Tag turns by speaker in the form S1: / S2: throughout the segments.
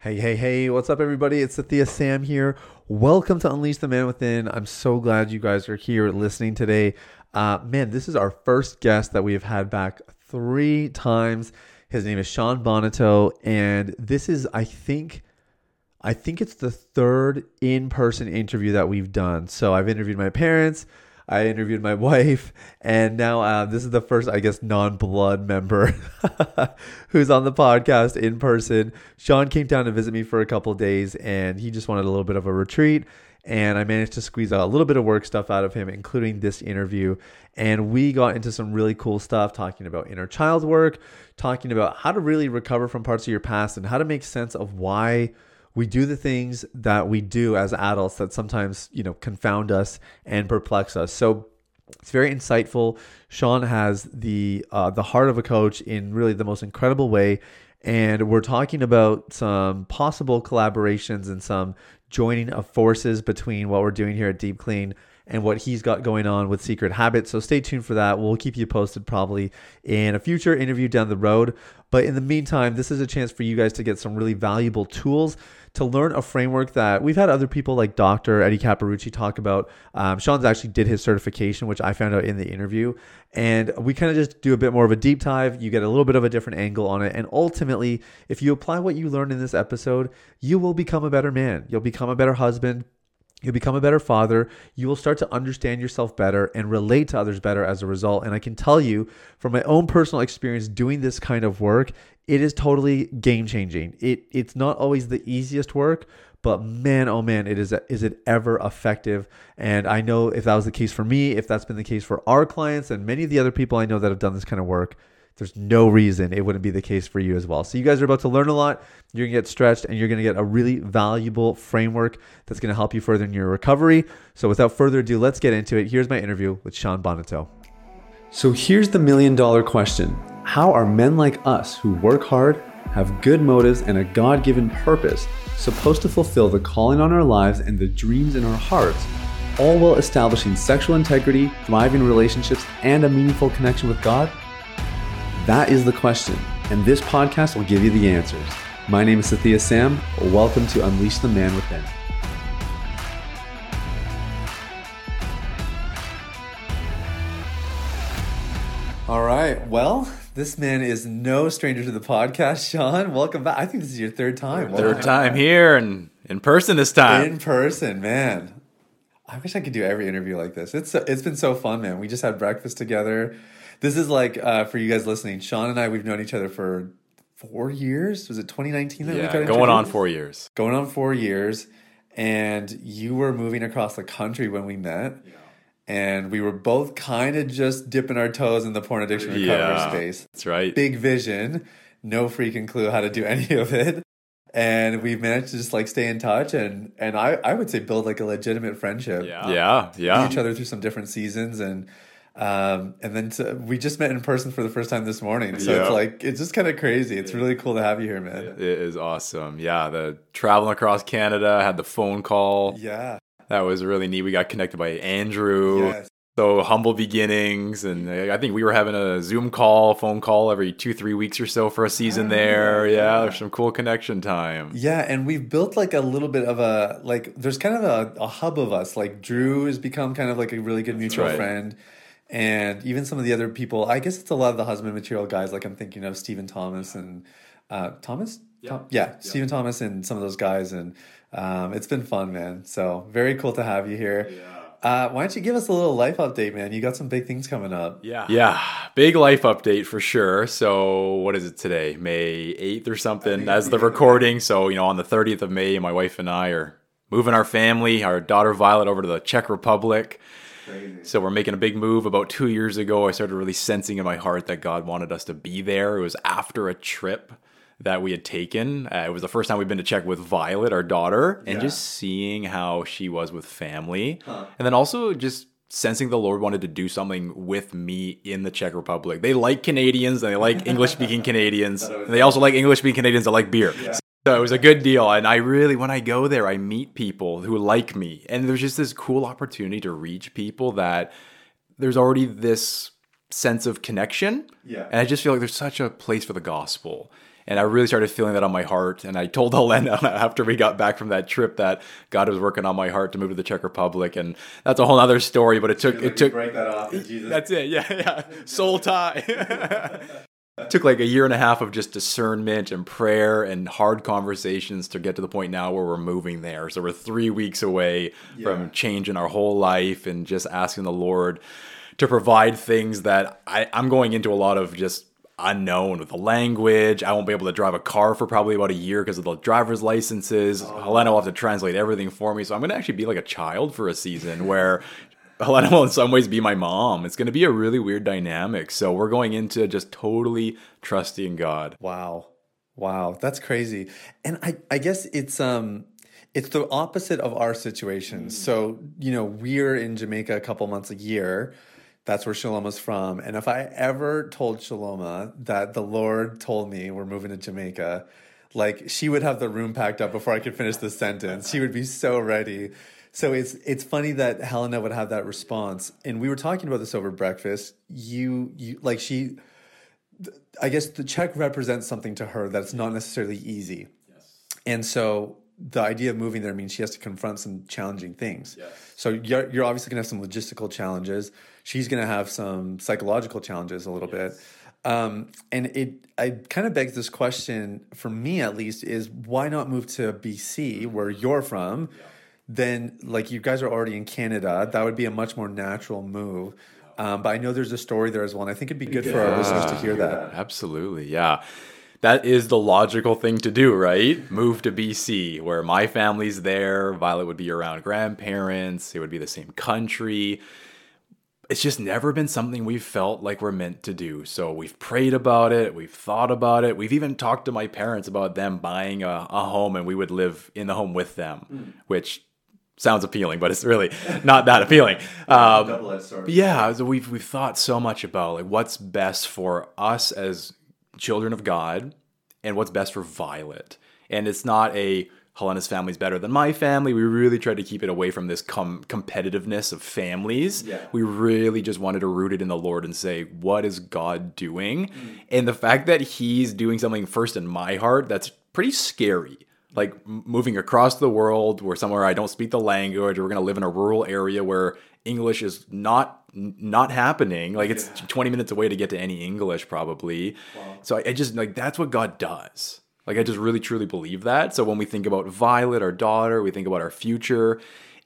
S1: Hey, hey, hey, what's up, everybody? It's Sathiya Sam here. Welcome to Unleash the Man Within. I'm so glad you guys are here listening today. Uh, man, this is our first guest that we have had back three times. His name is Shawn Bonneteau, and this is, I think, I think it's the third in-person interview that we've done. So I've interviewed my parents, I interviewed my wife, and now uh, this is the first, I guess, non-blood member who's on the podcast in person. Sean came down to visit me for a couple days, and he just wanted a little bit of a retreat. And I managed to squeeze out a little bit of work stuff out of him, including this interview. And we got into some really cool stuff, talking about inner child work, talking about how to really recover from parts of your past, and how to make sense of why we do the things that we do as adults that sometimes you know confound us and perplex us so it's very insightful shawn has the uh, the heart of a coach in really the most incredible way and we're talking about some possible collaborations and some joining of forces between what we're doing here at deep clean and what he's got going on with Secret Habits. So stay tuned for that. We'll keep you posted probably in a future interview down the road. But in the meantime, this is a chance for you guys to get some really valuable tools to learn a framework that we've had other people like Dr. Eddie Capparucci talk about. Um, Shawn's actually did his certification, which I found out in the interview. And we kind of just do a bit more of a deep dive. You get a little bit of a different angle on it. And ultimately, if you apply what you learned in this episode, you will become a better man. You'll become a better husband You'll become a better father. You will start to understand yourself better and relate to others better as a result. And I can tell you from my own personal experience doing this kind of work, it is totally game changing. It it's not always the easiest work, but man, oh man, it is is it ever effective? And I know if that was the case for me, if that's been the case for our clients and many of the other people I know that have done this kind of work, there's no reason it wouldn't be the case for you as well. So you guys are about to learn a lot. You're gonna get stretched, and you're gonna get a really valuable framework that's gonna help you further in your recovery. So without further ado, let's get into it. Here's my interview with Shawn Bonneteau. So here's the million dollar question: How are men like us who work hard, have good motives, and a God-given purpose supposed to fulfill the calling on our lives and the dreams in our hearts? All while establishing sexual integrity, thriving relationships, and a meaningful connection with God? That is the question, and this podcast will give you the answers. My name is Sathiya Sam. Welcome to Unleash the Man Within. All right. Well, this man is no stranger to the podcast, Shawn. Welcome back. I think this is your third time.
S2: Third time here and in person this time.
S1: In person, man. I wish I could do every interview like this. It's it's been so fun, man. We just had breakfast together this is like uh, for you guys listening. Shawn and I, we've known each other for four years. Was it 2019 that
S2: yeah,
S1: we got
S2: going on four years.
S1: Going on four years, and you were moving across the country when we met. Yeah. And we were both kind of just dipping our toes in the porn addiction recovery yeah, space.
S2: That's right.
S1: Big vision, no freaking clue how to do any of it and we've managed to just like stay in touch and and I, I would say build like a legitimate friendship.
S2: Yeah, yeah, yeah.
S1: Each other through some different seasons and um, and then to, we just met in person for the first time this morning. So yeah. it's like, it's just kind of crazy. It's really cool to have you here, man.
S2: It is awesome. Yeah. The traveling across Canada, had the phone call.
S1: Yeah.
S2: That was really neat. We got connected by Andrew. Yes. So humble beginnings, and I think we were having a Zoom call, phone call every two, three weeks or so for a season there. Yeah, yeah, there's some cool connection time.
S1: Yeah, and we've built like a little bit of a like. There's kind of a, a hub of us. Like Drew has become kind of like a really good mutual right. friend and even some of the other people. I guess it's a lot of the husband material guys. Like I'm thinking of Stephen Thomas and uh, Thomas. Yeah. Tom? yeah, yeah, Stephen Thomas and some of those guys, and um, it's been fun, man. So very cool to have you here. Yeah. Uh, why don't you give us a little life update, man? You got some big things coming up.
S2: Yeah. Yeah. Big life update for sure. So, what is it today? May 8th or something as the recording. So, you know, on the 30th of May, my wife and I are moving our family, our daughter Violet, over to the Czech Republic. Crazy. So we're making a big move. About two years ago, I started really sensing in my heart that God wanted us to be there. It was after a trip that we had taken. Uh, it was the first time we'd been to Czech with Violet, our daughter, and yeah. just seeing how she was with family. Huh. And then also just sensing the Lord wanted to do something with me in the Czech Republic. They like Canadians and they like English speaking Canadians. And they also like English speaking Canadians that like beer. Yeah. So it was a good deal. And I really, when I go there, I meet people who like me. And there's just this cool opportunity to reach people that there's already this sense of connection.
S1: Yeah.
S2: And I just feel like there's such a place for the gospel. And I really started feeling that on my heart. And I told Helena after we got back from that trip that God was working on my heart to move to the Czech Republic. And that's a whole other story, but it took, it took,
S1: break that off. Jesus.
S2: that's it. Yeah. Yeah. Soul tie. It took like a year and a half of just discernment and prayer and hard conversations to get to the point now where we're moving there. So we're three weeks away
S1: Yeah.
S2: from changing our whole life and just asking the Lord to provide things that I, I'm going into a lot of just unknown with the language. I won't be able to drive a car for probably about a year because of the driver's licenses. Oh. Helena will have to translate everything for me. So I'm going to actually be like a child for a season where Helena will in some ways be my mom. It's going to be a really weird dynamic. So we're going into just totally trusting God.
S1: Wow. Wow. That's crazy. And I, I guess it's um it's the opposite of our situation. So, you know, we're in Jamaica a couple months a year. That's where Shaloma's from. And if I ever told Shaloma that the Lord told me we're moving to Jamaica, like she would have the room packed up before I could finish the sentence. She would be so ready. So it's it's funny that Helena would have that response. And we were talking about this over breakfast. You you like she I guess the check represents something to her that's not necessarily easy. yes. And so the idea of moving there means she has to confront some challenging things. Yes. So you're, you're obviously going to have some logistical challenges. She's going to have some psychological challenges a little bit. Um, and it I kind of begs this question for me at least is why not move to BC where you're from? Then like you guys are already in Canada, that would be a much more natural move. Um, but I know there's a story there as well, and I think it'd be good for our listeners to hear that.
S2: Absolutely. Yeah. That is the logical thing to do, right? Move to BC, where my family's there. Violet would be around grandparents. It would be the same country. It's just never been something we've felt like we're meant to do. So we've prayed about it. We've thought about it. We've even talked to my parents about them buying a, a home and we would live in the home with them, which sounds appealing, but it's really not that appealing. Um, yeah, so we've we've thought so much about like what's best for us as children of God and what's best for Violet. And it's not a Helena's family's better than my family. We really tried to keep it away from this com- competitiveness of families.
S1: Yeah.
S2: We really just wanted to root it in the Lord and say, what is God doing? And the fact that He's doing something first in my heart that's pretty scary. Like moving across the world, where somewhere I don't speak the language, or we're gonna live in a rural area where English is not not happening. Like it's 20 minutes away to get to any English probably. So I, I just like that's what God does. Like I just really truly believe that. So when we think about Violet, our daughter, we think about our future.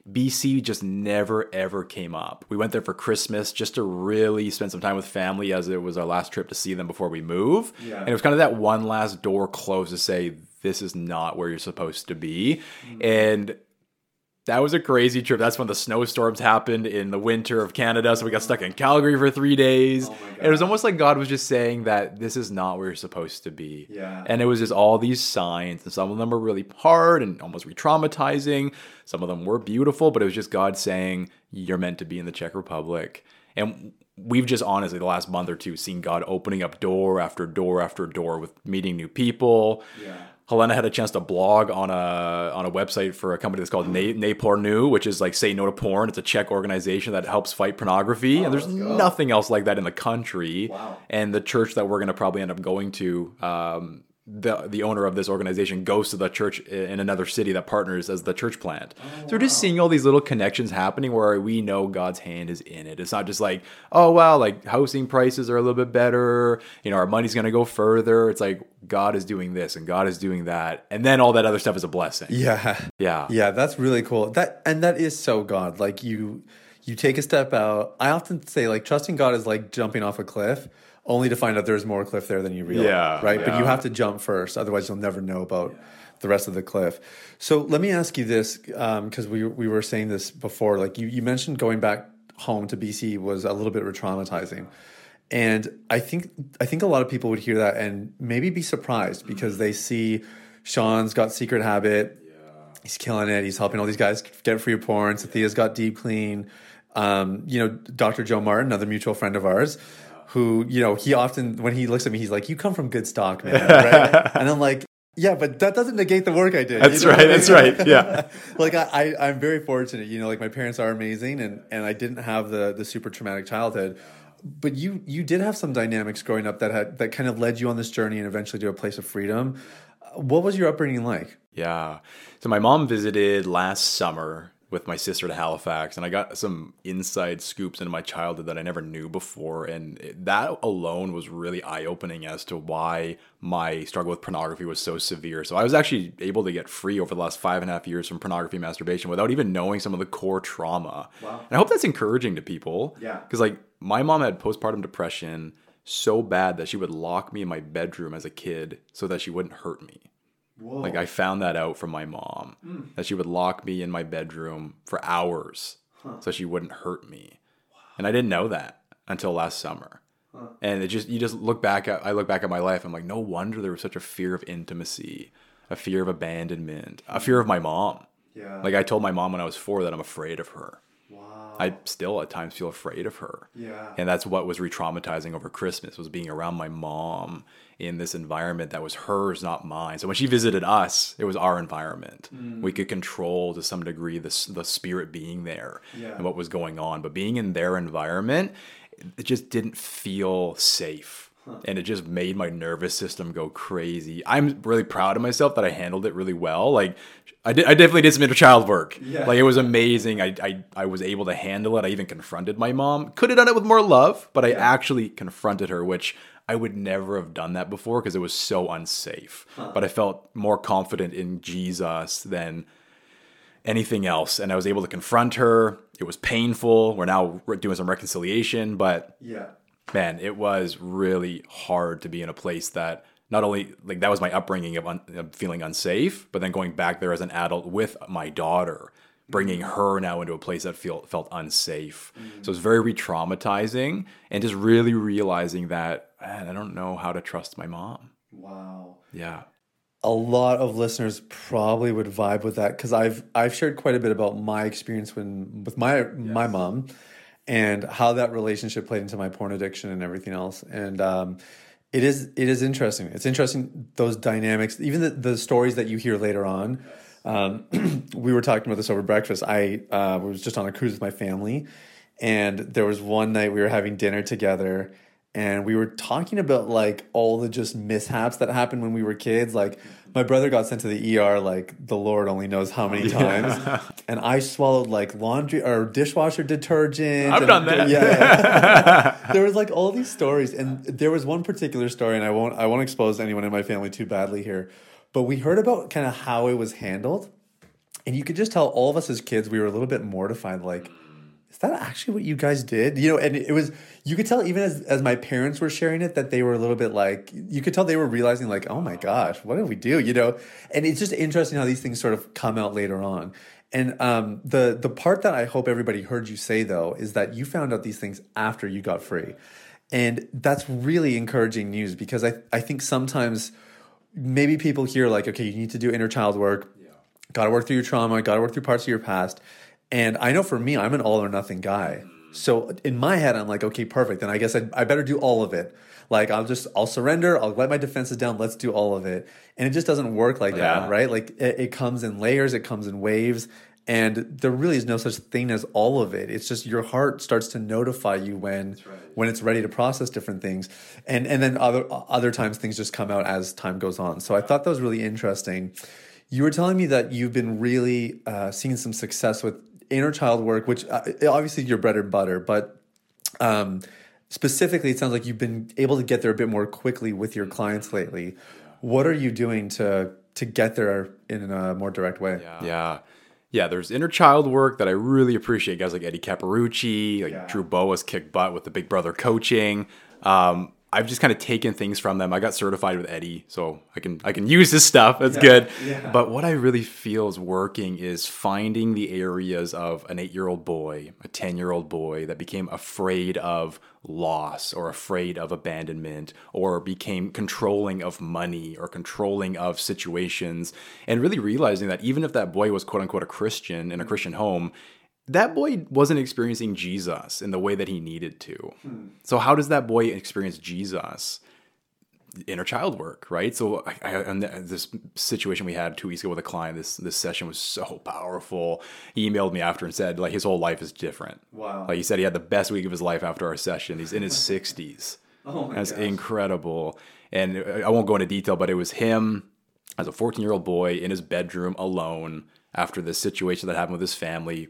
S2: BC just never ever came up. We went there for Christmas just to really spend some time with family as it was our last trip to see them before we move.
S1: Yeah.
S2: And it was kind of that one last door closed to say this is not where you're supposed to be. Mm-hmm. And that was a crazy trip. That's when the snowstorms happened in the winter of Canada. So we got stuck in Calgary for three days.
S1: Oh
S2: And it was almost like God was just saying that this is not where you're supposed to be.
S1: Yeah.
S2: And it was just all these signs. And some of them were really hard and almost re traumatizing. Some of them were beautiful, but it was just God saying, you're meant to be in the Czech Republic. And we've just honestly, the last month or two, seen God opening up door after door after door with meeting new people.
S1: Yeah.
S2: Helena had a chance to blog on a on a website for a company that's called Ne, ne Pornu, which is like say no to porn. It's a Czech organization that helps fight pornography, and there's nothing else like that in the country.
S1: Wow.
S2: And the church that we're going to probably end up going to, um, the the owner of this organization goes to the church in another city that partners as the church plant. so we're just seeing all these little connections happening where we know God's hand is in it. It's not just like, oh wow, like housing prices are a little bit better. You know, our money's going to go further. It's like God is doing this and God is doing that, and then all that other stuff is a blessing.
S1: Yeah.
S2: Yeah.
S1: Yeah, that's really cool. That and that is so God. Like you you take a step out. I often say like trusting God is like jumping off a cliff only to find out there's more cliff there than you realize.
S2: Yeah,
S1: Right? But you have to jump first. Otherwise you'll never know about the rest of the cliff. So let me ask you this, because we we were saying this before. Like you, you mentioned going back home to BC was a little bit re-traumatizing. And I think I think a lot of people would hear that and maybe be surprised because they see Shawn's got secret habit. He's killing it. He's helping all these guys get free of porn. Sathiya's got deep clean. Um, you know, Dr. Joe Martin, another mutual friend of ours, who, you know, he often when he looks at me, he's like, You come from good stock, man. Right? and I'm like, Yeah, but that doesn't negate the work I did.
S2: That's
S1: You know
S2: right.
S1: I
S2: That's right. Yeah.
S1: like I, I, I'm very fortunate. You know, like my parents are amazing, and and I didn't have the the super traumatic childhood. but you you did have some dynamics growing up that had that kind of led you on this journey and eventually to a place of freedom. What was your upbringing like?
S2: Yeah. So my mom visited last summer with my sister to Halifax, and I got some inside scoops into my childhood that I never knew before. And that alone was really eye opening as to why my struggle with pornography was so severe. So I was actually able to get free over the last five and a half years from pornography masturbation without even knowing some of the core trauma. Wow. And I hope that's encouraging to people.
S1: Yeah.
S2: Because, like, my mom had postpartum depression so bad that she would lock me in my bedroom as a kid so that she wouldn't hurt me. Whoa. Like I found that out from my mom mm. that she would lock me in my bedroom for hours huh. so she wouldn't hurt me. Wow. And I didn't know that until last summer. Huh. And it just you just look back at I look back at my life I'm like no wonder there was such a fear of intimacy, a fear of abandonment, a fear of my mom.
S1: Yeah.
S2: Like I told my mom when I was 4 that I'm afraid of her. I still at times feel afraid of her.
S1: Yeah.
S2: And that's what was re-traumatizing over Christmas was being around my mom in this environment that was hers, not mine. So when she visited us, it was our environment. Mm. We could control to some degree the the spirit being there
S1: yeah.
S2: and what was going on. But being in their environment, it just didn't feel safe. Huh. And it just made my nervous system go crazy. I'm really proud of myself that I handled it really well. Like I did, I definitely did some inner child work.
S1: Yeah.
S2: Like it was amazing. I, I, I was able to handle it. I even confronted my mom. Could have done it with more love, but I yeah. actually confronted her, which I would never have done that before because it was so unsafe. Huh. But I felt more confident in Jesus than anything else, and I was able to confront her. It was painful. We're now doing some reconciliation, but
S1: yeah,
S2: man, it was really hard to be in a place that not only like that was my upbringing of, un, of, feeling unsafe, but then going back there as an adult with my daughter, bringing mm. her now into a place that felt felt unsafe. Mm. So it's very re-traumatizing, and just really realizing that man, I don't know how to trust my mom.
S1: Wow.
S2: Yeah.
S1: A lot of listeners probably would vibe with that because I've I've shared quite a bit about my experience when with my yes. my mom and how that relationship played into my porn addiction and everything else. And um, it is it is interesting. It's interesting those dynamics, even the, the stories that you hear later on. Um, we were talking about this over breakfast. I uh, was just on a cruise with my family, and there was one night we were having dinner together, and we were talking about like all the just mishaps that happened when we were kids. Like my brother got sent to the ER like the Lord only knows how many times, yeah. and I swallowed like laundry or dishwasher detergent.
S2: I've
S1: and,
S2: done that.
S1: Yeah, yeah. there was like all these stories, and there was one particular story, and I won't I won't expose anyone in my family too badly here, but we heard about kind of how it was handled, and you could just tell all of us as kids we were a little bit mortified, like that actually what you guys did? You know, and it was you could tell even as as my parents were sharing it that they were a little bit like you could tell they were realizing like, oh my gosh, what did we do? You know, and it's just interesting how these things sort of come out later on. And um, the the part that I hope everybody heard you say though is that you found out these things after you got free, and that's really encouraging news because I I think sometimes maybe people hear like, okay, you need to do inner child work, yeah. got to work through your trauma, got to work through parts of your past and I know for me, I'm an all or nothing guy. So in my head, I'm like, okay, perfect. Then I guess I, I better do all of it. Like I'll just I'll surrender. I'll let my defenses down. Let's do all of it. And it just doesn't work like yeah. that, right? Like it, it comes in layers. It comes in waves. And there really is no such thing as all of it. It's just your heart starts to notify you when right. when it's ready to process different things, and and then other other times things just come out as time goes on. So I thought that was really interesting. You were telling me that you've been really uh, seeing some success with inner child work, which uh, obviously your bread and butter, but um, specifically, it sounds like you've been able to get there a bit more quickly with your clients lately. What are you doing to to get there in a more direct way?
S2: Yeah. yeah. Yeah, there's inner child work that I really appreciate. Guys like Eddie Capparucci, like yeah. Drew Boas kick butt with the Big Brother coaching. Um, I've just kind of taken things from them. I got certified with Eddie, so I can I can use his stuff. That's yeah, good. Yeah. But what I really feel is working is finding the areas of an eight year old boy, a ten year old boy that became afraid of loss or afraid of abandonment or became controlling of money or controlling of situations, and really realizing that even if that boy was quote unquote a Christian in a mm-hmm. Christian home, that boy wasn't experiencing Jesus in the way that he needed to. Hmm. So, how does that boy experience Jesus? inner child work, right? So I, I, and this situation we had two weeks ago with a client, this this session was so powerful. He emailed me after and said like his whole life is different.
S1: Wow.
S2: Like he said he had the best week of his life after our session. He's in his sixties.
S1: Oh my
S2: That's
S1: gosh.
S2: incredible. And I won't go into detail, but it was him as a 14 year old boy in his bedroom alone after this situation that happened with his family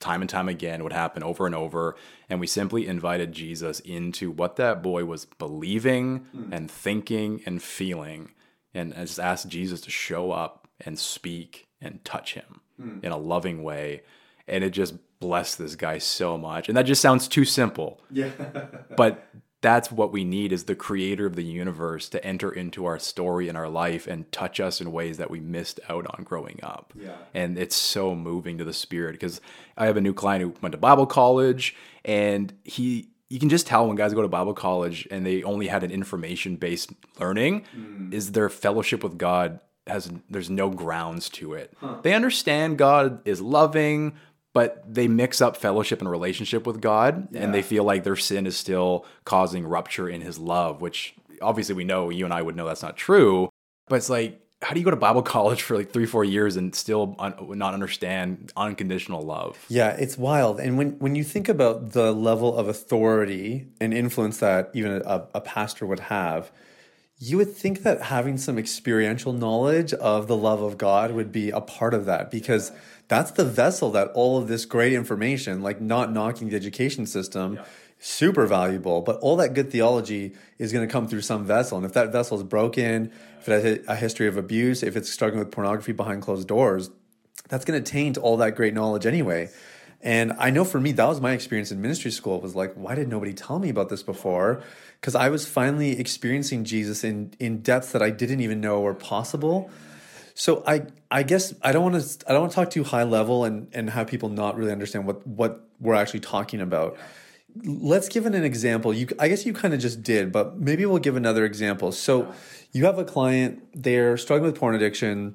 S2: time and time again would happen over and over and we simply invited jesus into what that boy was believing hmm. and thinking and feeling and I just asked jesus to show up and speak and touch him hmm. in a loving way and it just blessed this guy so much. And that just sounds too simple.
S1: Yeah.
S2: but that's what we need is the creator of the universe to enter into our story and our life and touch us in ways that we missed out on growing up.
S1: Yeah.
S2: And it's so moving to the spirit because I have a new client who went to Bible college and he you can just tell when guys go to Bible college and they only had an information based learning hmm. is their fellowship with God has there's no grounds to it. They understand God is loving, but they mix up fellowship and relationship with God and they feel like their sin is still causing rupture in his love, which obviously we know you and I would know that's not true. But it's like, how do you go to Bible college for like three, four years and still un- not understand unconditional love?
S1: Yeah, it's wild. And when, when you think about the level of authority and influence that even a, a pastor would have, you would think that having some experiential knowledge of the love of God would be a part of that because that's the vessel that all of this great information, like not knocking the education system, super valuable, but all that good theology is going to come through some vessel. And if that vessel is broken, if it has a history of abuse, if it's struggling with pornography behind closed doors, that's going to taint all that great knowledge anyway. And I know for me, that was my experience in ministry school. It was like, why did nobody tell me about this before? Because I was finally experiencing Jesus in in depths that I didn't even know were possible. So I I guess I don't want to I don't want to talk too high level and and have people not really understand what what we're actually talking about. Let's give it an example. You I guess you kind of just did, but maybe we'll give another example. So you have a client, they're struggling with porn addiction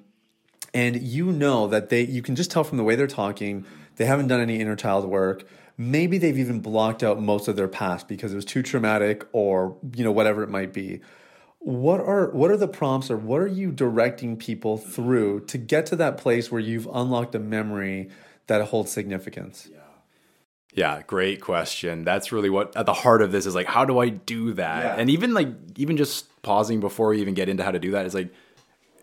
S1: and you know that they you can just tell from the way they're talking they haven't done any inner child work maybe they've even blocked out most of their past because it was too traumatic or you know whatever it might be what are what are the prompts or what are you directing people through to get to that place where you've unlocked a memory that holds significance
S2: Yeah, Yeah, great question. That's really what at the heart of this is like, how do I do that?
S1: Yeah.
S2: And even like, even just pausing before we even get into how to do that is like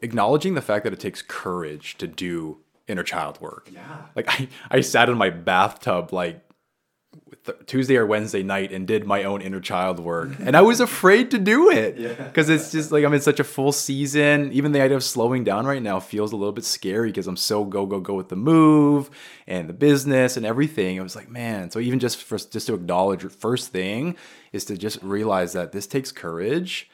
S2: acknowledging the fact that it takes courage to do inner child work.
S1: Yeah.
S2: Like I, I sat in my bathtub like Tuesday or Wednesday night and did my own inner child work, and I was afraid to do it because it's just like I'm in such a full season. Even the idea of slowing down right now feels a little bit scary because I'm so go go go with the move and the business and everything. I was like, man. So even just for just to acknowledge, first thing is to just realize that this takes courage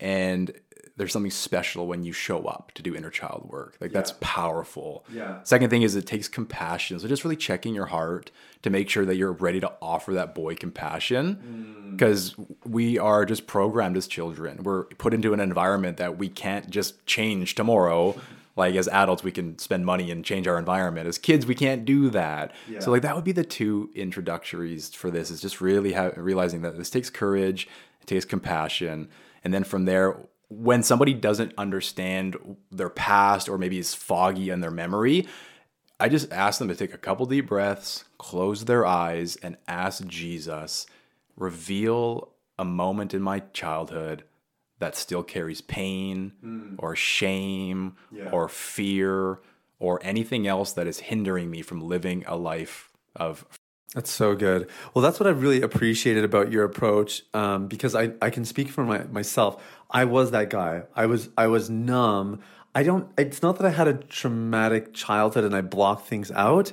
S2: and there's something special when you show up to do inner child work. Like that's powerful.
S1: Yeah.
S2: Second thing is it takes compassion. So just really checking your heart to make sure that you're ready to offer that boy compassion mm. because we are just programmed as children. We're put into an environment that we can't just change tomorrow. Like as adults, we can spend money and change our environment. As kids, we can't do that. So like that would be the two introductories for this is just really ha- realizing that this takes courage, it takes compassion, and then from there, when somebody doesn't understand their past or maybe is foggy in their memory, I just ask them to take a couple deep breaths, close their eyes, and ask Jesus, reveal a moment in my childhood that still carries pain or shame or fear or anything else that is hindering me from living a life of
S1: That's so good. Well, that's what I really appreciated about your approach, um, because I, I can speak for my, myself. I was that guy. I was I was numb. I don't. It's not that I had a traumatic childhood and I blocked things out.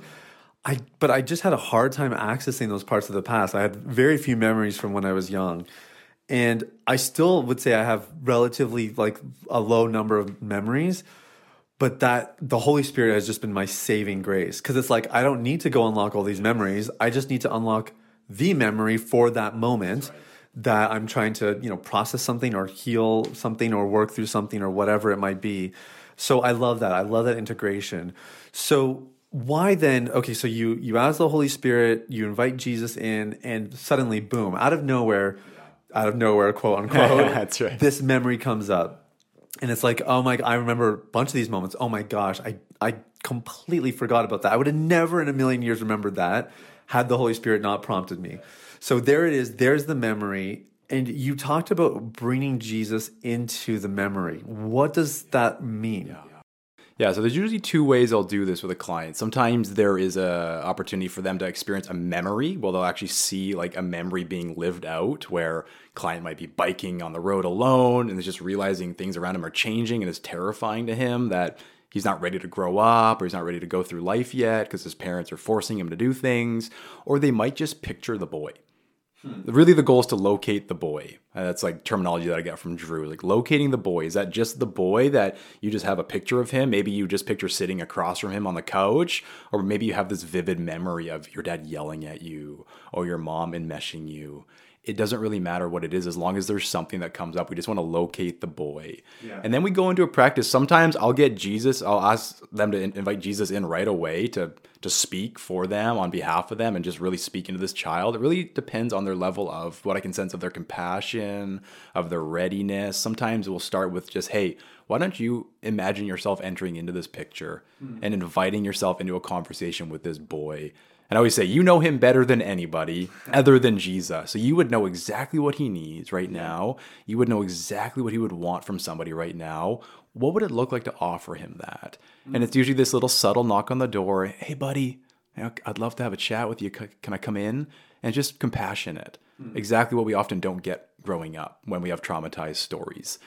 S1: I but I just had a hard time accessing those parts of the past. I had very few memories from when I was young, and I still would say I have relatively like a low number of memories but that the holy spirit has just been my saving grace because it's like i don't need to go unlock all these memories i just need to unlock the memory for that moment that i'm trying to you know process something or heal something or work through something or whatever it might be so i love that i love that integration so why then okay so you you ask the holy spirit you invite jesus in and suddenly boom out of nowhere out of nowhere, quote unquote.
S2: That's right.
S1: This memory comes up, and it's like, oh my! I remember a bunch of these moments. Oh my gosh, I I completely forgot about that. I would have never in a million years remembered that had the Holy Spirit not prompted me. So there it is. There's the memory. And you talked about bringing Jesus into the memory. What does that mean?
S2: Yeah, Yeah, so there's usually two ways I'll do this with a client. Sometimes there is a opportunity for them to experience a memory. Well, they'll actually see like a memory being lived out where client might be biking on the road alone and is just realizing things around him are changing and it's terrifying to him that he's not ready to grow up or he's not ready to go through life yet because his parents are forcing him to do things or they might just picture the boy. Really, the goal is to locate the boy. Uh, that's like terminology that I got from Drew. Like locating the boy. Is that just the boy that you just have a picture of him? Maybe you just picture sitting across from him on the couch, or maybe you have this vivid memory of your dad yelling at you or your mom enmeshing you. It doesn't really matter what it is as long as there's something that comes up. We just want to locate the boy.
S1: Yeah.
S2: And then we go into a practice. Sometimes I'll get Jesus, I'll ask them to in- invite Jesus in right away to to speak for them on behalf of them and just really speak into this child. It really depends on their level of what I can sense of their compassion, of their readiness. Sometimes we'll start with just, hey, why don't you imagine yourself entering into this picture hmm. and inviting yourself into a conversation with this boy? And I always say, you know him better than anybody other than Jesus. So you would know exactly what he needs right now. You would know exactly what he would want from somebody right now. What would it look like to offer him that? And it's mm. usually this little subtle knock on the door. Hey, buddy, I'd love to have a chat with you. Can I come in? And just compassionate. Mm. Exactly what we often don't get growing up when we have traumatized stories.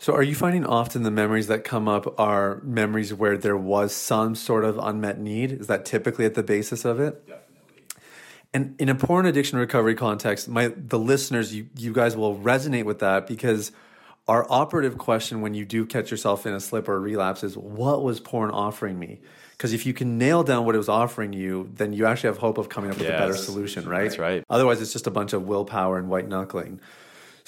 S1: So, are you finding often the memories that come up are memories where there was some sort of unmet need? Is that typically at the basis of it?
S2: Definitely.
S1: And in a porn addiction recovery context, my the listeners, you you guys will resonate with that because our operative question when you do catch yourself in a slip or a relapse is what was porn offering me? Because if you can nail down what it was offering you, then you actually have hope of coming up with a better solution, right?
S2: That's right.
S1: Otherwise, it's just a bunch of willpower and white knuckling.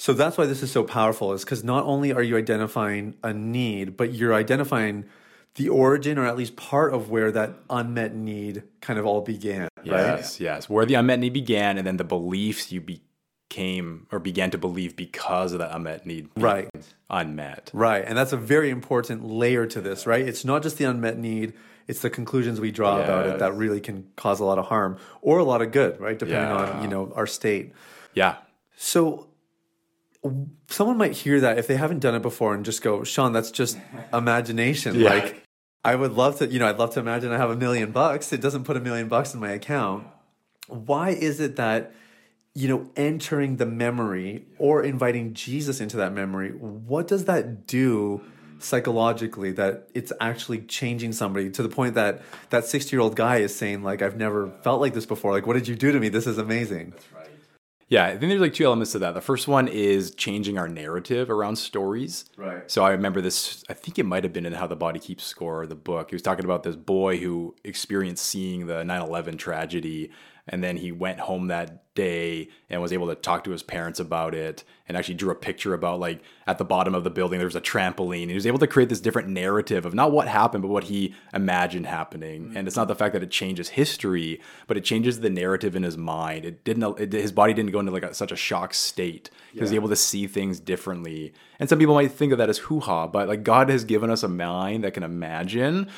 S1: So that's why this is so powerful, is because not only are you identifying a need, but you're identifying the origin or at least part of where that unmet need kind of all began, right?
S2: Yes, yes. Where the unmet need began, and then the beliefs you became or began to believe because of that unmet need
S1: Right.
S2: unmet.
S1: Right. And that's a very important layer to this, right? It's not just the unmet need, it's the conclusions we draw about it that really can cause a lot of harm or a lot of good, right? Depending
S2: Yeah.
S1: on, you know, our state.
S2: Yeah.
S1: So someone might hear that if they haven't done it before and just go, Shawn, that's just imagination.
S2: Yeah.
S1: Like I would love to, you know, I'd love to imagine I have a million bucks. It doesn't put a million bucks in my account. Why is it that, you know, entering the memory or inviting Jesus into that memory, what does that do psychologically that it's actually changing somebody to the point that that 60 year old guy is saying, like, I've never felt like this before. Like, what did you do to me? This is amazing.
S2: Yeah, I think there's like two elements to that. The first one is changing our narrative around stories.
S1: Right.
S2: So I remember this, I think it might have been in How the Body Keeps Score, the book. He was talking about this boy who experienced seeing the 9 11 tragedy. And then he went home that day and was able to talk to his parents about it and actually drew a picture about like at the bottom of the building, there was a trampoline. He was able to create this different narrative of not what happened, but what he imagined happening. And it's not the fact that it changes history, but it changes the narrative in his mind. It didn't, it, his body didn't go into like a, such a shock state. He was able to see things differently. And some people might think of that as hoo ha, but like God has given us a mind that can imagine.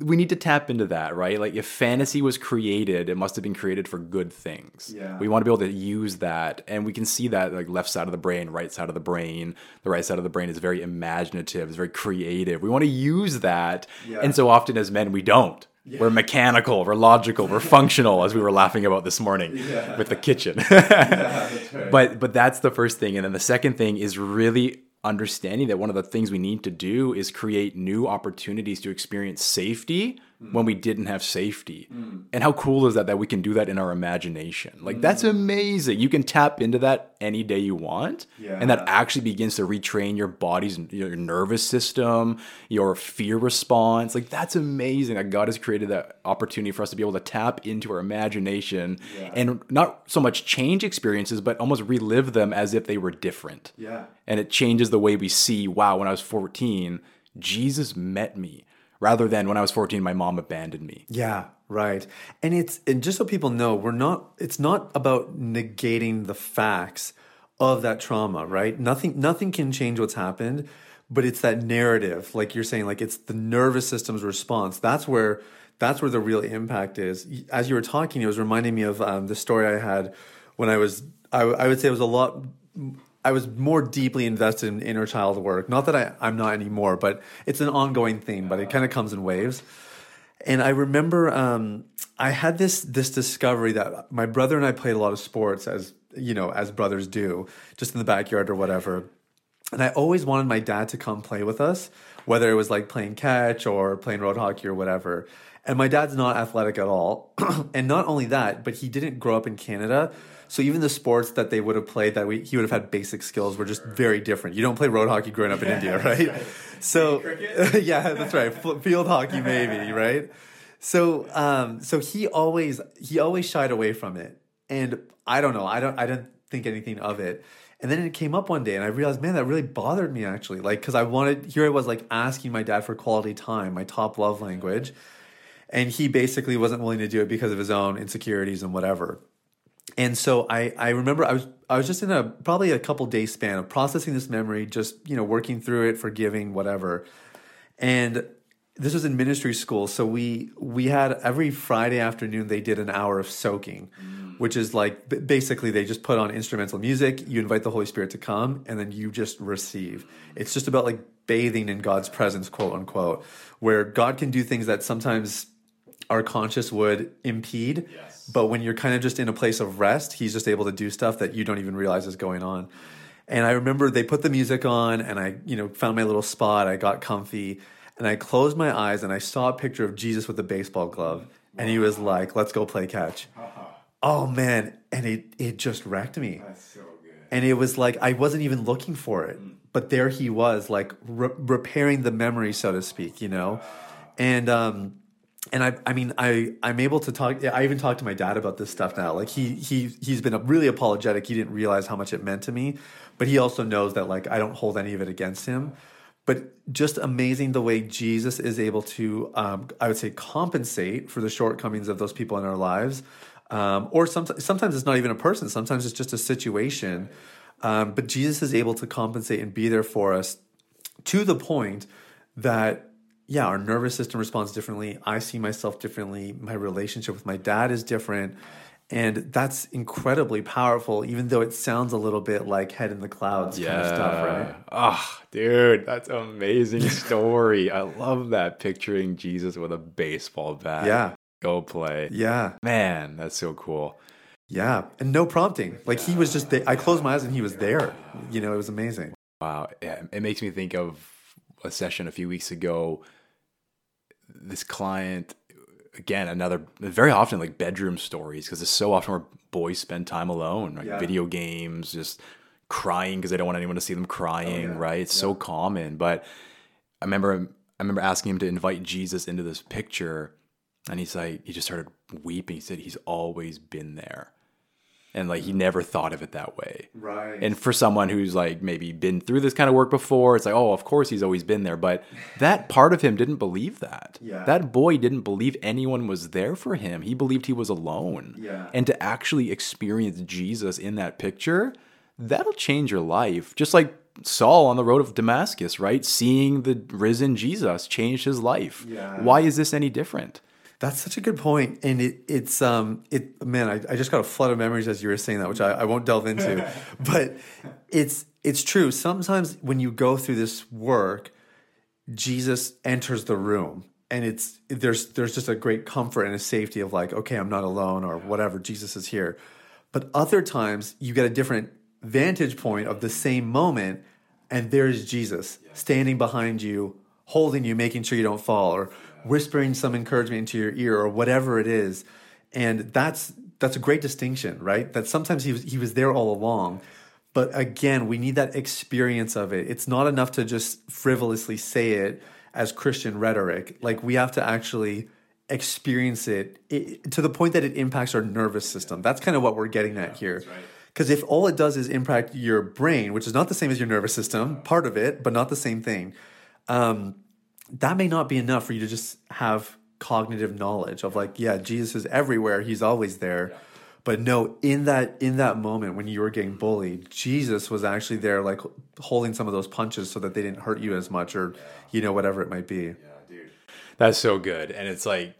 S2: We need to tap into that, right? Like if fantasy was created, it must have been created for good things.
S1: Yeah.
S2: We want to be able to use that. And we can see that like left side of the brain, right side of the brain. The right side of the brain is very imaginative, it's very creative. We want to use that.
S1: Yeah.
S2: And so often as men, we don't. Yeah. We're mechanical, we're logical, we're functional, as we were laughing about this morning with the kitchen. But but that's the first thing. And then the second thing is really understanding that one of the things we need to do is create new opportunities to experience safety Hmm. when we didn't have safety. Hmm. And how cool is that that we can do that in our imagination? Like hmm. that's amazing. You can tap into that any day you want. And that actually begins to retrain your body's your nervous system, your fear response. Like that's amazing that God has created that opportunity for us to be able to tap into our imagination and not so much change experiences, but almost relive them as if they were different.
S1: Yeah.
S2: And it changes the way we see, wow, when I was 14, Jesus met me. Rather than when I was 14, my mom abandoned me.
S1: Yeah, right. And it's and just so people know, we're not it's not about negating the facts of that trauma, right? Nothing nothing can change what's happened, but it's that narrative, like you're saying, like it's the nervous system's response. That's where that's where the real impact is. As you were talking, it was reminding me of um, the story I had when I was. I, I would say it was a lot. I was more deeply invested in inner child work. Not that I, I'm not anymore, but it's an ongoing theme. But it kind of comes in waves. And I remember um, I had this this discovery that my brother and I played a lot of sports as you know as brothers do, just in the backyard or whatever. And I always wanted my dad to come play with us, whether it was like playing catch or playing road hockey or whatever. And my dad's not athletic at all. and not only that, but he didn't grow up in Canada. So even the sports that they would have played that we, he would have had basic skills were just very different. You don't play road hockey growing up in India, right? right. So yeah, that's right. Field hockey maybe, right? So um, so he always he always shied away from it. And I don't know. I don't I didn't think anything of it. And then it came up one day and I realized, man, that really bothered me actually. Like, cause I wanted, here I was like asking my dad for quality time, my top love language. And he basically wasn't willing to do it because of his own insecurities and whatever. And so I, I remember I was I was just in a probably a couple days span of processing this memory, just you know working through it, forgiving, whatever. And this was in ministry school, so we we had every Friday afternoon they did an hour of soaking, mm. which is like basically they just put on instrumental music. You invite the Holy Spirit to come, and then you just receive. It's just about like bathing in God's presence, quote unquote, where God can do things that sometimes our conscious would impede. Yes. But when you're kind of just in a place of rest, he's just able to do stuff that you don't even realize is going on. And I remember they put the music on and I, you know, found my little spot. I got comfy and I closed my eyes and I saw a picture of Jesus with a baseball glove. And he was like, let's go play catch. Oh man. And it, it just wrecked me. So and it was like, I wasn't even looking for it. But there he was, like re- repairing the memory, so to speak, you know? And, um, and I, I mean, I, I'm able to talk. I even talked to my dad about this stuff now. Like he, he, he's been really apologetic. He didn't realize how much it meant to me, but he also knows that like I don't hold any of it against him. But just amazing the way Jesus is able to, um, I would say, compensate for the shortcomings of those people in our lives. Um, or sometimes, sometimes it's not even a person. Sometimes it's just a situation. Um, but Jesus is able to compensate and be there for us to the point that yeah, our nervous system responds differently. I see myself differently. My relationship with my dad is different. And that's incredibly powerful, even though it sounds a little bit like head in the clouds yeah. kind of stuff, right?
S2: Oh, dude, that's amazing story. I love that picturing Jesus with a baseball bat.
S1: Yeah.
S2: Go play.
S1: Yeah.
S2: Man, that's so cool.
S1: Yeah. And no prompting. Like he was just, I closed my eyes and he was there. You know, it was amazing.
S2: Wow. It makes me think of a session a few weeks ago this client again another very often like bedroom stories because it's so often where boys spend time alone like yeah. video games just crying because they don't want anyone to see them crying oh, yeah. right it's yeah. so common but i remember i remember asking him to invite jesus into this picture and he's like he just started weeping he said he's always been there and like he never thought of it that way.
S1: Right.
S2: And for someone who's like maybe been through this kind of work before, it's like, oh, of course he's always been there. But that part of him didn't believe that.
S1: Yeah.
S2: That boy didn't believe anyone was there for him. He believed he was alone.
S1: Yeah.
S2: And to actually experience Jesus in that picture, that'll change your life. Just like Saul on the road of Damascus, right? Seeing the risen Jesus changed his life.
S1: Yeah.
S2: Why is this any different?
S1: That's such a good point, and it it's um it man I, I just got a flood of memories as you were saying that, which I, I won't delve into, but it's it's true. Sometimes when you go through this work, Jesus enters the room, and it's there's there's just a great comfort and a safety of like okay I'm not alone or whatever Jesus is here, but other times you get a different vantage point of the same moment, and there's Jesus standing behind you, holding you, making sure you don't fall, or whispering some encouragement into your ear or whatever it is. And that's that's a great distinction right? That sometimes he was he was there all along. But again we need that experience of it. It's not enough to just frivolously say it as christian rhetoric. Like we have to actually experience it, it to the point that it impacts our nervous system. That's kind of what we're getting at here. because if all it does is impact your brain which is not the same as your nervous system part of it but not the same thing um, that may not be enough for you to just have cognitive knowledge of like, yeah, Jesus is everywhere, he's always there. Yeah. But no, in that in that moment when you were getting bullied, Jesus was actually there, like holding some of those punches so that they didn't hurt you as much, or you know whatever it might be.
S2: Yeah, dude, That's so good. And it's like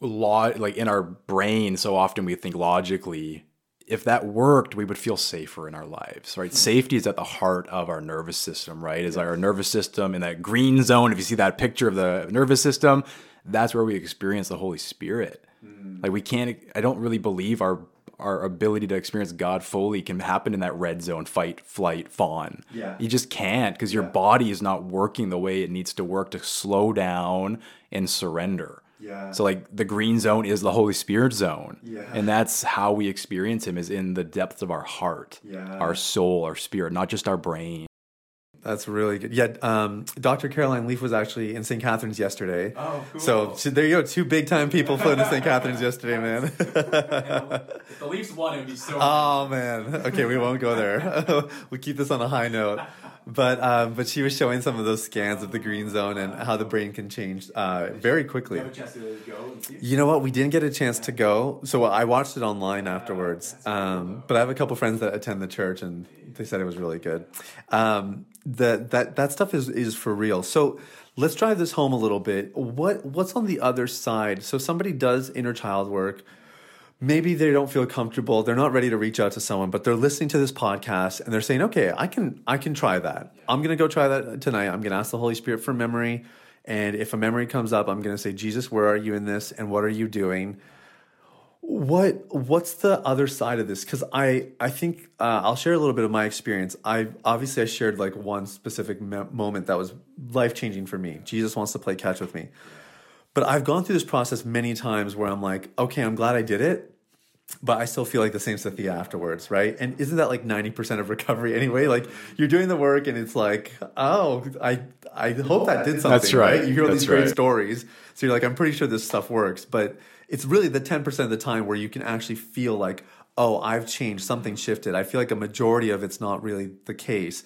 S2: law like in our brain so often we think logically if that worked we would feel safer in our lives right? Hmm. Safety is at the heart of our nervous system right? Is like our nervous system in that green zone. If you see that picture of the nervous system that's where we experience the holy spirit. Hmm. Like we can't i don't really believe our our ability to experience god fully can happen in that red zone fight flight fawn.
S1: Yeah.
S2: you just can't because your body is not working the way it needs to work to slow down and surrender
S1: Yeah.
S2: so like the green zone is the Holy Spirit zone.
S1: Yeah.
S2: And that's how we experience him is in the depths of our heart,
S1: Yeah.
S2: our soul, our spirit, not just our brain.
S1: That's really good. Yeah, um, Dr. Caroline Leaf was actually in St. Catharines yesterday.
S2: Oh, cool.
S1: So, so there you go, two big time people flew to St. Catharines yesterday, man.
S2: If the Leafs won, it would be so
S1: oh man. Okay, we won't go there. we'll keep this on a high note. But um, but she was showing some of those scans of the green zone and how the brain can change uh, very quickly. You know what? We didn't get a chance to go, so I watched it online afterwards. Um, but I have a couple friends that attend the church, and they said it was really good. The, that that stuff is is for real. So let's drive this home a little bit. What what's on the other side? So somebody does inner child work. Maybe they don't feel comfortable. They're not ready to reach out to someone, but they're listening to this podcast and they're saying, "Okay, I can I can try that. I'm going to go try that tonight. I'm going to ask the Holy Spirit for memory." And if a memory comes up, I'm going to say, Jesus, where are you in this? And what are you doing? What What's the other side of this? Because I I think uh, I'll share a little bit of my experience. I obviously I shared like one specific me- moment that was life changing for me. Jesus wants to play catch with me, but I've gone through this process many times where I'm like, okay, I'm glad I did it, but I still feel like the same Sathiya afterwards, right? And isn't that like 90% of recovery anyway? Like you're doing the work and it's like, oh, I I hope that did something.
S2: That's right.
S1: You hear all
S2: That's
S1: these great
S2: right.
S1: stories. So you're like, I'm pretty sure this stuff works. But it's really the 10% of the time where you can actually feel like, oh, I've changed, something shifted. I feel like a majority of it's not really the case.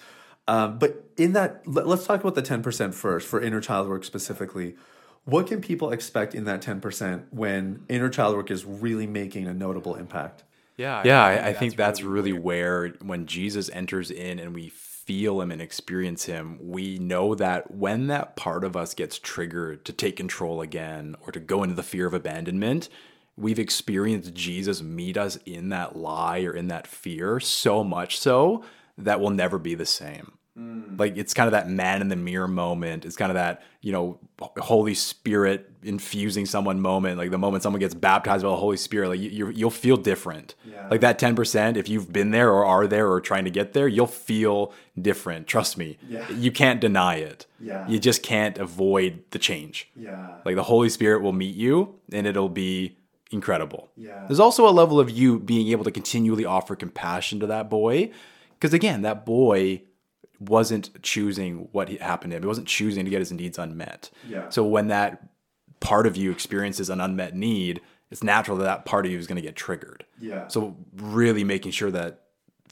S1: Um, but in that, let- let's talk about the 10% first for inner child work specifically. What can people expect in that 10% when inner child work is really making a notable impact?
S2: Yeah, yeah. I, I think that's really where when Jesus enters in and we feel him and experience him, we know that when that part of us gets triggered to take control again or to go into the fear of abandonment, we've experienced Jesus meet us in that lie or in that fear so much so that we'll never be the same. Mm. Like it's kind of that man in the mirror moment. It's kind of that, you know, Holy Spirit infusing someone moment. Like the moment someone gets baptized by the Holy Spirit, like you, you're, you'll feel different.
S1: Yeah.
S2: Like that 10%, if you've been there or are there or trying to get there, you'll feel different. Trust me.
S1: Yeah.
S2: You can't deny it.
S1: Yeah.
S2: You just can't avoid the change.
S1: Yeah.
S2: Like the Holy Spirit will meet you and it'll be incredible.
S1: Yeah.
S2: There's also a level of you being able to continually offer compassion to that boy. Because again, that boy wasn't choosing what happened to him. He wasn't choosing to get his needs unmet.
S1: Yeah.
S2: So when that part of you experiences an unmet need, it's natural that that part of you is going to get triggered.
S1: Yeah.
S2: So really making sure that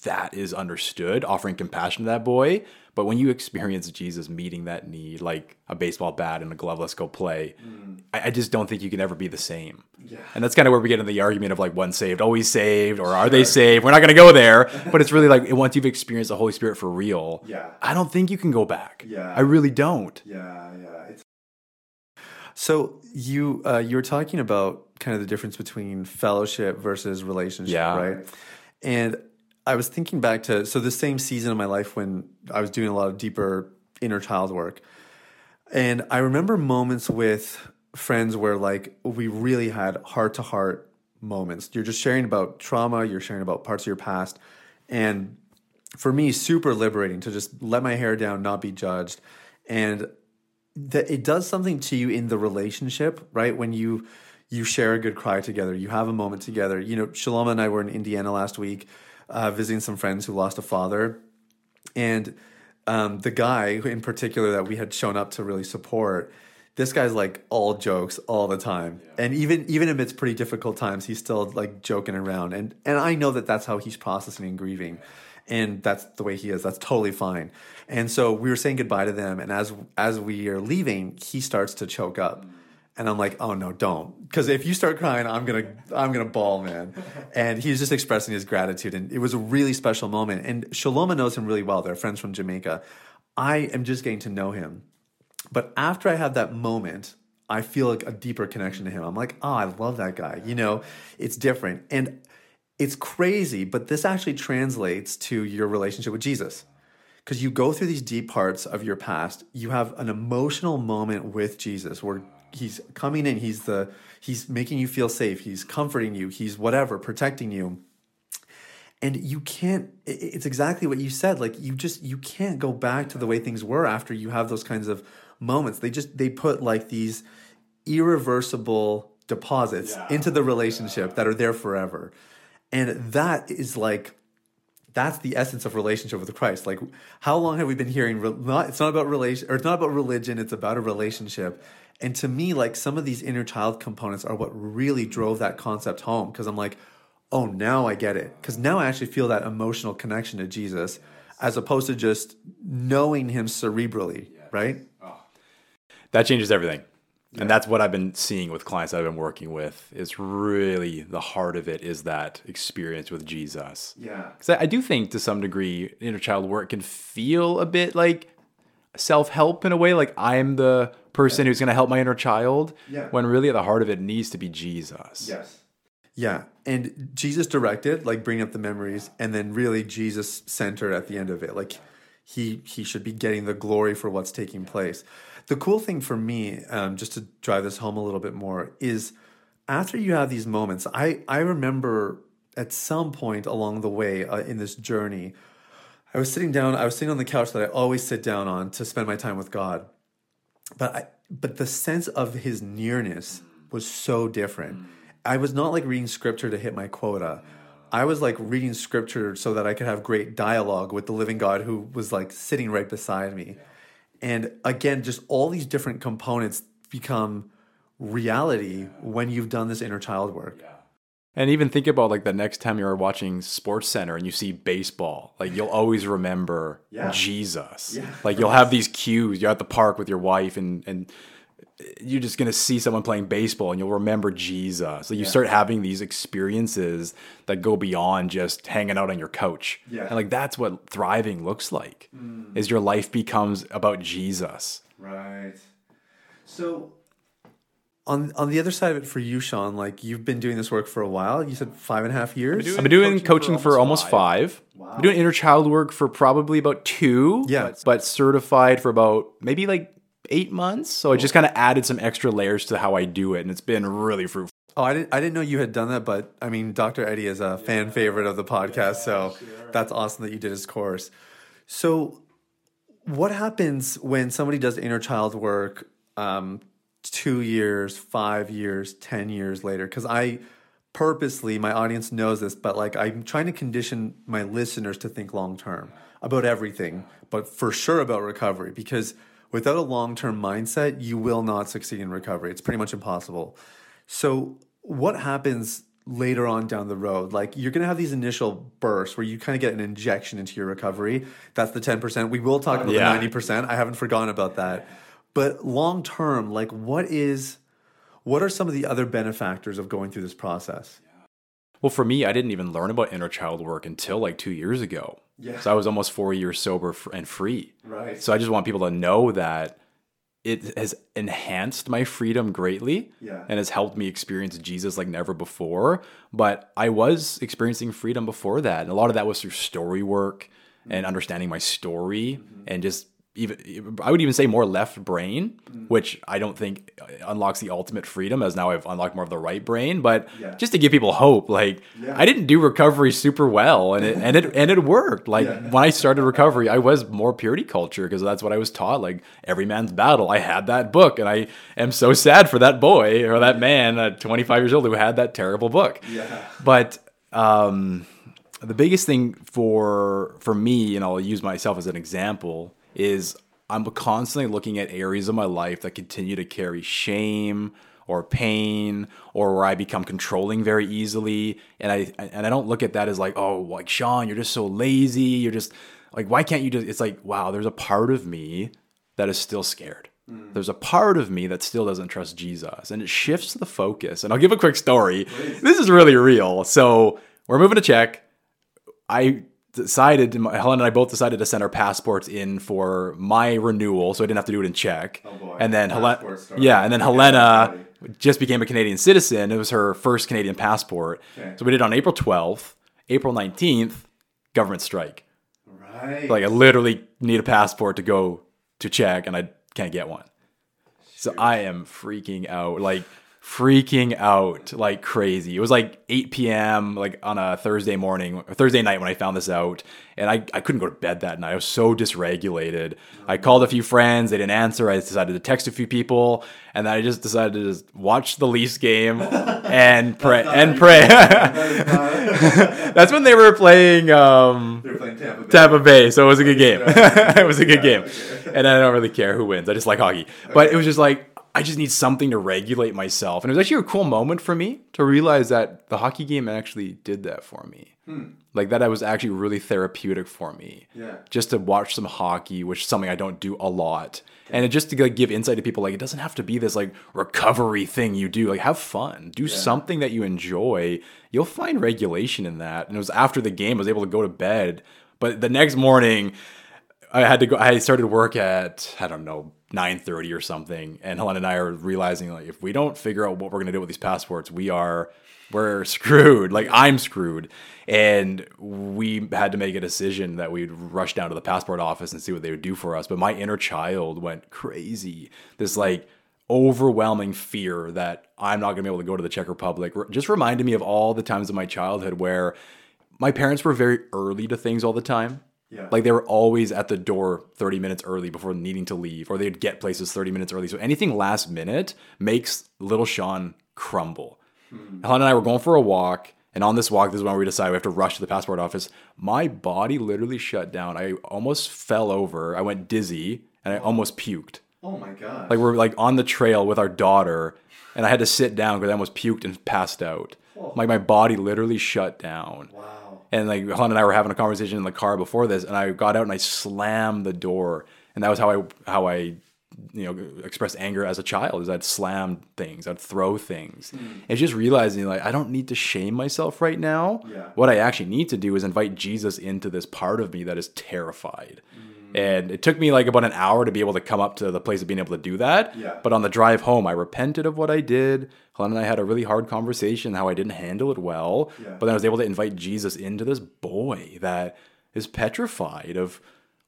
S2: that is understood, offering compassion to that boy. But when you experience Jesus meeting that need, like a baseball bat and a glove, let's go play. I, I just don't think you can ever be the same.
S1: Yeah.
S2: And that's kind of where we get into the argument of like one saved, always saved, or are they saved? We're not going to go there. But it's really like once you've experienced the Holy Spirit for real,
S1: Yeah.
S2: I don't think you can go back.
S1: Yeah.
S2: I really don't.
S1: Yeah, yeah. It's... So you uh, you were talking about kind of the difference between fellowship versus relationship,
S2: Yeah.
S1: right? And I was thinking back to so the same season of my life when I was doing a lot of deeper inner child work, and I remember moments with friends where like we really had heart to heart moments. You're just sharing about trauma, you're sharing about parts of your past, and for me, super liberating to just let my hair down, not be judged, and that it does something to you in the relationship, right? When you you share a good cry together, you have a moment together. You know, Shaloma and I were in Indiana last week, uh, visiting some friends who lost a father, and um, the guy in particular that we had shown up to really support. This guy's like all jokes all the time, and even even amidst pretty difficult times, he's still like joking around. And and I know that that's how he's processing and grieving. And that's the way he is. That's totally fine. And so we were saying goodbye to them. And as as we are leaving he starts to choke up And I'm like, oh no, don't. Because if you start crying, I'm gonna I'm gonna bawl, man. And he's just expressing his gratitude. And it was a really special moment. And Shaloma knows him really well. They're friends from Jamaica. I am just getting to know him. But after I have that moment, I feel like a deeper connection to him. I'm like, oh, I love that guy. You know, it's different. And it's crazy, but this actually translates to your relationship with Jesus. Because you go through these deep parts of your past, you have an emotional moment with Jesus where he's coming in, he's the he's making you feel safe, he's comforting you, he's whatever, protecting you. And you can't it's exactly what you said, like you just you can't go back to the way things were after you have those kinds of moments. They just they put like these irreversible deposits yeah. into the relationship that are there forever. And that is like that's the essence of relationship with Christ. Like how long have we been hearing not it's not about relation or it's not about religion, it's about a relationship. And to me like some of these inner child components are what really drove that concept home because I'm like, "Oh, now I get it." Cuz now I actually feel that emotional connection to Jesus as opposed to just knowing him cerebrally, right? Oh.
S2: that changes everything. Yeah. And that's what I've been seeing with clients that I've been working with. Is really the heart of it is that experience with Jesus.
S1: Yeah.
S2: Because I, I, do think to some degree, inner child work can feel a bit like self help in a way. Like I'm the person yeah. who's going to help my inner child.
S1: Yeah.
S2: When really at the heart of it needs to be Jesus.
S1: Yes. Yeah. And Jesus directed, like bring up the memories, and then really Jesus centered at the end of it. Like he he should be getting the glory for what's taking place. The cool thing for me, um, just to drive this home a little bit more, is after you have these moments, I, I remember at some point along the way uh, in this journey, I was sitting down, I was sitting on the couch that I always sit down on to spend my time with God. But I, but the sense of his nearness was so different. I was not like reading scripture to hit my quota. I was like reading scripture so that I could have great dialogue with the living God who was like sitting right beside me. And again, just all these different components become reality when you've done this inner child work.
S2: And even think about like the next time you're watching Sports Center and you see baseball, like you'll always remember yeah. Jesus. Yeah. Like you'll have these cues. You're at the park with your wife and and you're just gonna see someone playing baseball and you'll remember Jesus. So you yeah. start having these experiences that go beyond just hanging out on your couch.
S1: Yeah.
S2: And like that's what thriving looks like. Mm. Is your life becomes about Jesus.
S1: Right. So on on the other side of it for you, Shawn, like you've been doing this work for a while. You said five and a half years.
S2: I've been doing, coaching, coaching, for almost, for almost five. five. Wow. I've been doing inner child work for probably about two.
S1: Yeah.
S2: But, but certified for about maybe like eight months. So I just kind of added some extra layers to how I do it, and it's been really fruitful.
S1: Oh, I didn't, I didn't know you had done that, but I mean, Dr. Eddie is a fan favorite of the podcast, so that's awesome that you did his course. So, what happens when somebody does inner child work um, two years, five years, 10 years later? Because I purposely, my audience knows this, but like I'm trying to condition my listeners to think long term about everything, but for sure about recovery because without a long term mindset, you will not succeed in recovery. It's pretty much impossible. So, what happens later on down the road? Like, you're going to have these initial bursts where you kind of get an injection into your recovery. That's the 10%. We will talk about yeah. the 90%. I haven't forgotten about that. But long term, like, what is. What are some of the other benefactors of going through this process?
S2: Well, for me, I didn't even learn about inner child work until like two years ago. Yeah. So I was almost four years sober and free.
S1: Right.
S2: So I just want people to know that it has enhanced my freedom greatly
S1: yeah.
S2: and has helped me experience Jesus like never before. But I was experiencing freedom before that. And a lot of that was through story work mm-hmm. and understanding my story mm-hmm. and just even I would even say more left brain, mm. which I don't think unlocks the ultimate freedom as now I've unlocked more of the right brain. But yeah. just to give people hope, like yeah. I didn't do recovery super well, and it and it and it worked. Like yeah. when I started recovery, I was more purity culture because that's what I was taught. Like every man's battle. I had that book, and I am so sad for that boy or that man at 25 years old who had that terrible book.
S1: Yeah.
S2: But um, the biggest thing for for me, and I'll use myself as an example is I'm constantly looking at areas of my life that continue to carry shame or pain or where I become controlling very easily and I and I don't look at that as like oh like Shawn you're just so lazy you're just like why can't you just it's like wow there's a part of me that is still scared mm. there's a part of me that still doesn't trust Jesus, and it shifts the focus. And I'll give a quick story. This is really real. So we're moving to Czech. I decided, Helen and I both decided to send our passports in for my renewal, so I didn't have to do it in Czech.
S1: Oh, boy.
S2: And then Helena, yeah, and then Helena just became a Canadian citizen. It was her first Canadian passport.
S1: Okay.
S2: So we did it on April 12th, April 19th, government strike.
S1: Right.
S2: Like I literally need a passport to go to Czech, and I can't get one. So I am freaking out, like freaking out like crazy. It was like 8 p.m. like on a Thursday morning, Thursday night when I found this out, and I, I couldn't go to bed that night. I was so dysregulated. I called a few friends, they didn't answer. I decided to text a few people, and then I just decided to just watch the Leafs game and pray and pray. That's when they were playing. Um,
S1: They're playing Tampa Bay.
S2: Tampa Bay, so it was a good game. It was a good
S1: Yeah,
S2: game,
S1: okay.
S2: and I don't really care who wins. I just like hockey, but it was just like I just need something to regulate myself, and it was actually a cool moment for me to realize that the hockey game actually did that for me. Hmm. Like that, I was actually really therapeutic for me.
S1: Yeah.
S2: just to watch some hockey, which is something I don't do a lot, and it just to like give insight to people. Like it doesn't have to be this like recovery thing you do. Like have fun, do something that you enjoy. You'll find regulation in that. And it was after the game, I was able to go to bed. But the next morning, I had to go. I started work at I don't know nine thirty or something, and Helen and I are realizing like if we don't figure out what we're gonna do with these passports, we are we're screwed. Like I'm screwed, and we had to make a decision that we'd rush down to the passport office and see what they would do for us. But my inner child went crazy. This like overwhelming fear that I'm not gonna be able to go to the Czech Republic just reminded me of all the times in my childhood where my parents were very early to things all the time.
S1: Yeah.
S2: Like they were always at the door 30 minutes early before needing to leave, or they'd get places 30 minutes early. So anything last minute makes little Shawn crumble. Hmm. Helen and I were going for a walk, and on this walk, this is when we decided we have to rush to the passport office. My body literally shut down. I almost fell over. I went dizzy, and I almost puked.
S1: Oh my god.
S2: Like we're like on the trail with our daughter, and I had to sit down because I almost puked and passed out. Oh. Like my body literally shut down.
S1: wow.
S2: And like Helen and I were having a conversation in the car before this, and I got out and I slammed the door, and that was how I how I you know expressed anger as a child is I'd slam things, I'd throw things, hmm. and just realizing like I don't need to shame myself right now.
S1: Yeah.
S2: What I actually need to do is invite Jesus into this part of me that is terrified. Hmm. And it took me like about an hour to be able to come up to the place of being able to do that.
S1: Yeah.
S2: But on the drive home, I repented of what I did. Helen and I had a really hard conversation how I didn't handle it well.
S1: Yeah.
S2: But then I was able to invite Jesus into this boy that is petrified of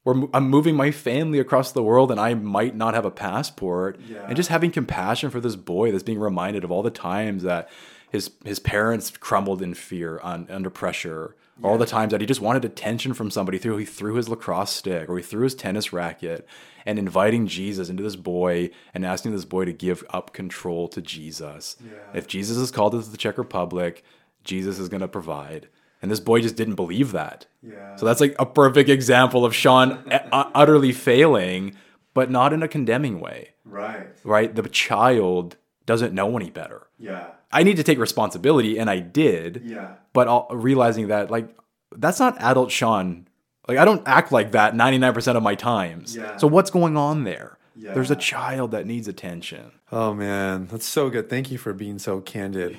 S2: we're, I'm moving my family across the world and I might not have a passport.
S1: Yeah.
S2: And just having compassion for this boy that's being reminded of all the times that his his parents crumbled in fear on under pressure. All the times that he just wanted attention from somebody through he threw his lacrosse stick or he threw his tennis racket and inviting Jesus into this boy and asking this boy to give up control to Jesus.
S1: Yeah.
S2: If Jesus is called into the Czech Republic, Jesus is going to provide. And this boy just didn't believe that.
S1: Yeah.
S2: So that's like a perfect example of Shawn uh, uh, utterly failing, but not in a condemning way,
S1: right.
S2: right? The child doesn't know any better.
S1: Yeah.
S2: I need to take responsibility, and I did,
S1: Yeah.
S2: but all, realizing that, like, that's not adult Shawn. Like, I don't act like that 99% of my times.
S1: Yeah.
S2: So, what's going on there?
S1: Yeah.
S2: There's a child that needs attention.
S1: Oh man, that's so good. Thank you for being so candid.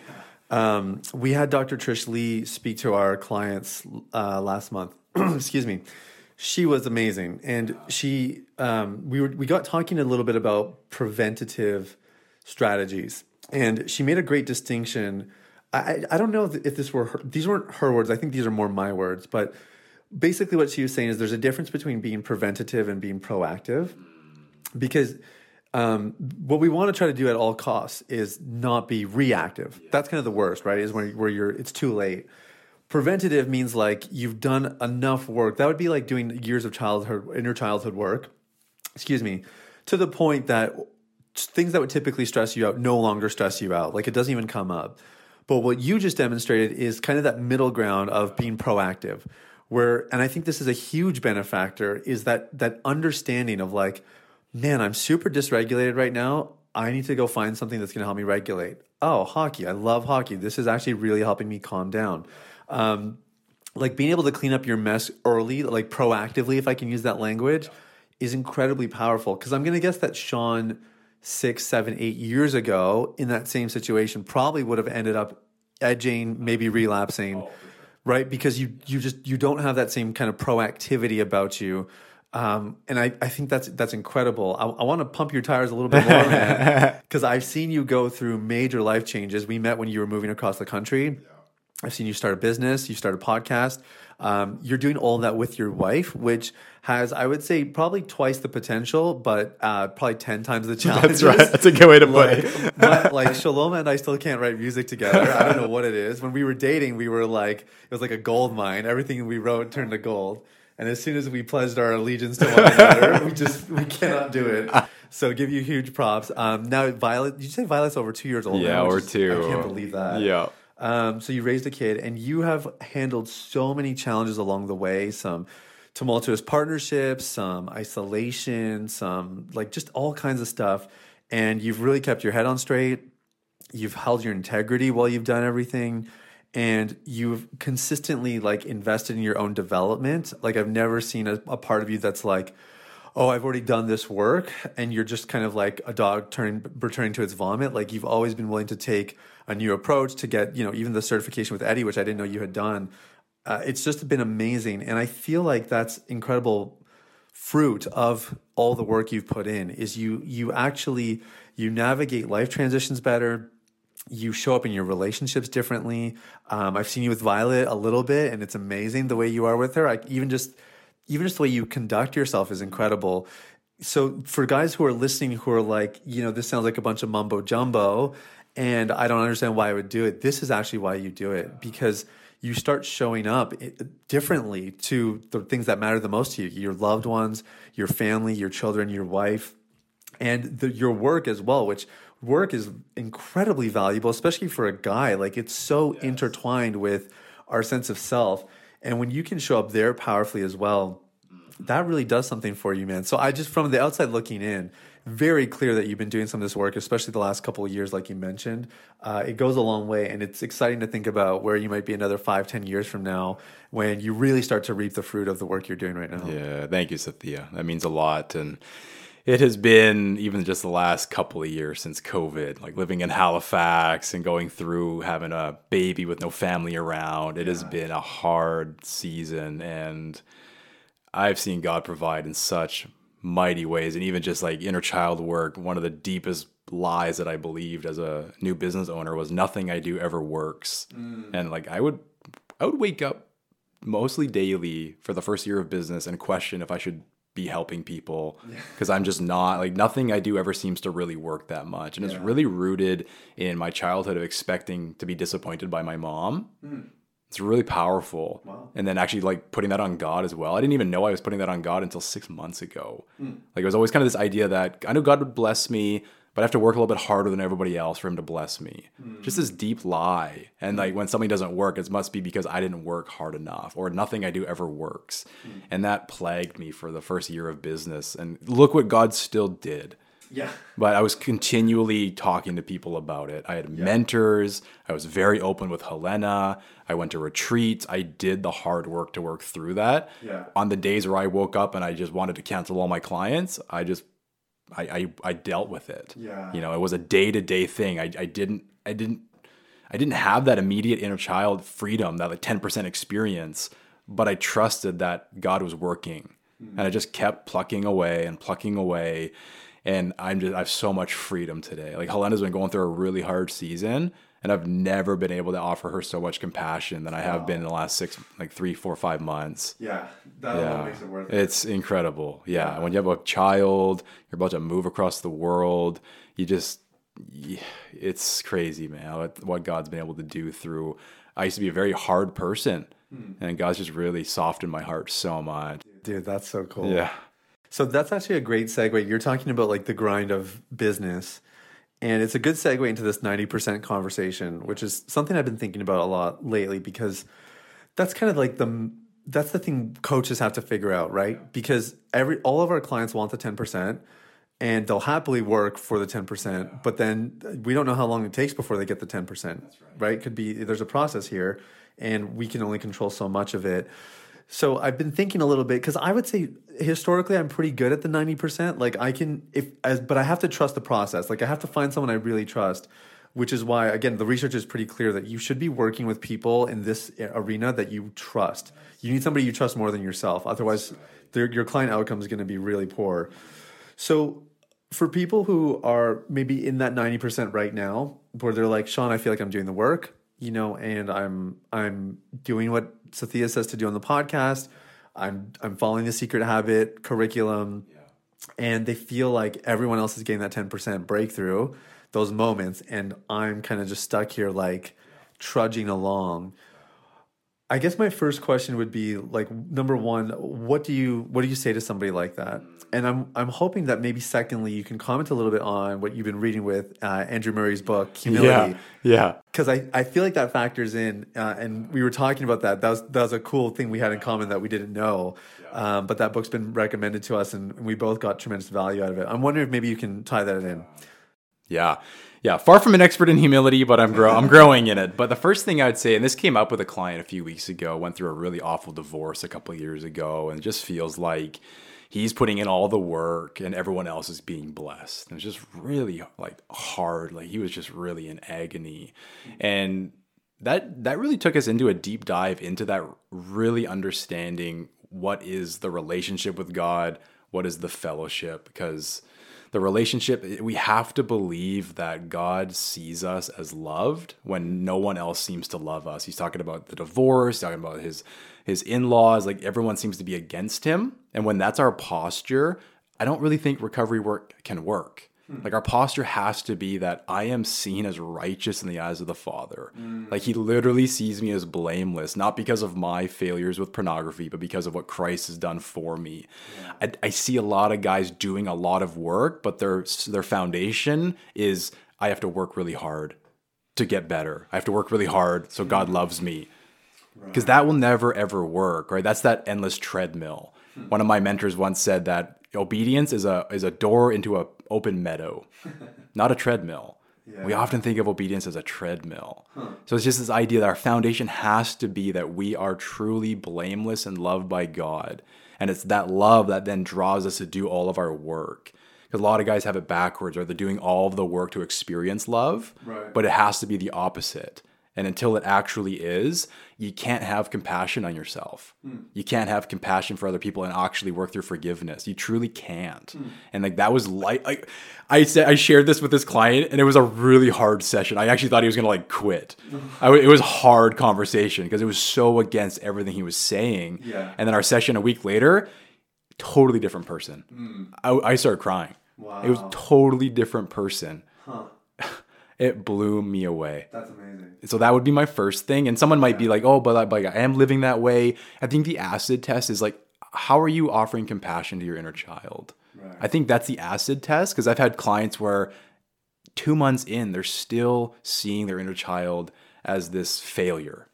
S1: Um, we had Dr. Trish Lee speak to our clients uh, last month. Excuse me. She was amazing, and she um, we were we got talking a little bit about preventative strategies, and she made a great distinction. I I don't know if if this were her, these weren't her words. I think these are more my words, but basically what she was saying is there's a difference between being preventative and being proactive because um, what we want to try to do at all costs is not be reactive. That's kind of the worst, right? Is where, where you're it's too late. Preventative means like you've done enough work. That would be like doing years of childhood inner childhood work. Excuse me, to the point that things that would typically stress you out no longer stress you out. Like it doesn't even come up. But what you just demonstrated is kind of that middle ground of being proactive. Where and I think this is a huge benefactor is that that understanding of like, man, I'm super dysregulated right now. I need to go find something that's going to help me regulate. Oh, hockey. I love hockey. This is actually really helping me calm down. Um, like being able to clean up your mess early, like proactively, if I can use that language, is incredibly powerful. Because I'm going to guess that Shawn, six, seven, eight years ago, in that same situation, probably would have ended up edging, maybe relapsing, right? Because you you just you don't have that same kind of proactivity about you. Um, and I, I think that's that's incredible. I, I want to pump your tires a little bit more, man, because I've seen you go through major life changes. We met when you were moving across the country. I've seen you start a business, you start a podcast. Um, you're doing all that with your wife, which has, I would say, probably twice the potential, but uh, probably 10 times the challenges.
S2: That's right. That's a good way to put
S1: like,
S2: it.
S1: but like Shaloma and I still can't write music together. I don't know what it is. When we were dating, we were like, it was like a gold mine. Everything we wrote turned to gold. And as soon as we pledged our allegiance to one another, we just we cannot do it. So give you huge props. Um, now Violet, did you say Violet's over two years old?
S2: Yeah, or two.
S1: I can't believe that.
S2: Yeah.
S1: Um, so you raised a kid, and you have handled so many challenges along the way. Some tumultuous partnerships, some isolation, some like just all kinds of stuff. And you've really kept your head on straight. You've held your integrity while you've done everything, and you've consistently like invested in your own development. Like I've never seen a, a part of you that's like, oh, I've already done this work, and you're just kind of like a dog turning returning to its vomit. Like you've always been willing to take a new approach to get, you know, even the certification with Eddie, which I didn't know you had done. Uh, it's just been amazing, and I feel like that's incredible fruit of all the work you've put in. Is you you actually you navigate life transitions better you show up in your relationships differently. Um, I've seen you with Violet a little bit, and it's amazing the way you are with her. I even just even just the way you conduct yourself is incredible. So for guys who are listening, who are like, you know, this sounds like a bunch of mumbo jumbo, and I don't understand why I would do it. This is actually why you do it because you start showing up eh, differently to the things that matter the most to you: your loved ones, your family, your children, your wife and the, your work as well which work is incredibly valuable especially for a guy. Like it's so intertwined with our sense of self. And when you can show up there powerfully as well that really does something for you man. So i just from the outside looking in very clear that you've been doing some of this work especially the last couple of years like you mentioned uh, it goes a long way and it's exciting to think about where you might be another five ten years from now when you really start to reap the fruit of the work you're doing right now
S2: Yeah, thank you, Sathiya. That means a lot. And it has been even just the last couple of years since COVID, like living in Halifax and going through having a baby with no family around. It has been a hard season. And I've seen God provide in such mighty ways. And even just like inner child work, one of the deepest lies that I believed as a new business owner was nothing I do ever works. Mm. And like I would I would wake up mostly daily for the first year of business and question if I should be helping people because I'm just not like nothing I do ever seems to really work that much. And it's really rooted in my childhood of expecting to be disappointed by my mom. Mm. It's really powerful. And then actually like putting that on God as well. I didn't even know I was putting that on God until six months ago. Hmm. Like it was always kind of this idea that I know God would bless me, but I have to work a little bit harder than everybody else for him to bless me. Hmm. Just this deep lie. And hmm. like when something doesn't work, it must be because I didn't work hard enough or nothing I do ever works. And that plagued me for the first year of business. And look what God still did.
S1: yeah
S2: But I was continually talking to people about it. I had mentors. I was very open with Helena. I went to retreats. I did the hard work to work through that.
S1: Yeah.
S2: On the days where I woke up and I just wanted to cancel all my clients, I just I I, I dealt with it.
S1: Yeah.
S2: You know, it was a day to day thing. I, I didn't I didn't I didn't have that immediate inner child freedom, that like 10% experience, but I trusted that God was working. Hmm. And I just kept plucking away and plucking away. And I'm just I have so much freedom today. Like Helena's been going through a really hard season. And I've never been able to offer her so much compassion than I have been in the last six, like three, four, five months.
S1: yeah that
S2: Yeah, makes it worth it. it's incredible. Yeah. when you have a child, you're about to move across the world. You just, it's crazy, man. What, what God's been able to do through. I used to be a very hard person, hmm. and God's just really softened my heart so much.
S1: Dude, that's so cool.
S2: Yeah,
S1: So that's actually a great segue. You're talking about like the grind of business. And it's a good segue into this 90% conversation, which is something I've been thinking about a lot lately because that's kind of like the that's the thing coaches have to figure out, right? Because every all of our clients want the 10% and they'll happily work for the 10%, but then we don't know how long it takes before they get the 10%, right. Could be there's a process here and we can only control so much of it. So I've been thinking a little bit because I would say historically I'm pretty good at the 90%. Like I can if as but I have to trust the process. Like I have to find someone I really trust, which is why again the research is pretty clear that you should be working with people in this arena that you trust. You need somebody you trust more than yourself. Otherwise, your client outcome is going to be really poor. So for people who are maybe in that 90% right now where they're like, "Shawn, I feel like I'm doing the work." you know, and I'm I'm doing what Sathiya says to do on the podcast. I'm I'm following the secret habit curriculum, yeah. and they feel like everyone else is getting that ten percent breakthrough, those moments, and I'm kind of just stuck here like trudging along. I guess my first question would be like number one, what do you what do you say to somebody like that? And I'm I'm hoping that maybe secondly you can comment a little bit on what you've been reading with uh, Andrew Murray's book Humility.
S2: Yeah, yeah.
S1: Because I, I feel like that factors in, uh, and we were talking about that. That was that was a cool thing we had in common that we didn't know. Um, but that book's been recommended to us, and we both got tremendous value out of it. I'm wondering if maybe you can tie that in.
S2: Yeah, yeah, far from an expert in humility, but I'm grow I'm growing in it. But the first thing I'd say, and this came up with a client a few weeks ago, went through a really awful divorce a couple years ago, and it just feels like he's putting in all the work and everyone else is being blessed. And it's just really like hard. Like he was just really in agony. And that that really took us into a deep dive into that really understanding what is the relationship with God, what is the fellowship because the relationship eh, we have to believe that god sees us as loved when no one else seems to love us. He's talking about the divorce talking about his his in-laws like everyone seems to be against him. And when that's our posture i don't really think recovery work can work Hmm. Like our posture has to be that I am seen as righteous in the eyes of the Father. Mm. Like he literally sees me as blameless, not because of my failures with pornography, but because of what Christ has done for me. Yeah. I, I, see a lot of guys doing a lot of work, but their their foundation is I have to work really hard to get better. I have to work really hard so God hmm. loves me. Because right. that will never ever work, right? That's that endless treadmill. Hmm. One of my mentors once said that obedience is a is a door into a open meadow, not a treadmill. Yeah. We often think of obedience as a treadmill. Huh. So it's just this idea that our foundation has to be that we are truly blameless and loved by God. And it's that love that then draws us to do all of our work. Because a lot of guys have it backwards, or they're doing all of the work to experience love, right. but it has to be the opposite. And until it actually is, you can't have compassion on yourself. Mm. You can't have compassion for other people and actually work through forgiveness. You truly can't. Mm. And like that was like, like I said, I shared this with this client, and it was a really hard session. I actually thought he was gonna like quit. I, it was hard conversation because it was so against everything he was saying. Yeah. And then our session a week later, totally different person. Mm. I, I started crying. Wow. It was totally different person. Huh it blew me away.
S1: That's amazing.
S2: So that would be my first thing. And someone might yeah. be like, "Oh, but like I am living that way." I think the acid test is like, how are you offering compassion to your inner child? Right. I think that's the acid test because I've had clients where two months in, they're still seeing their inner child as this failure.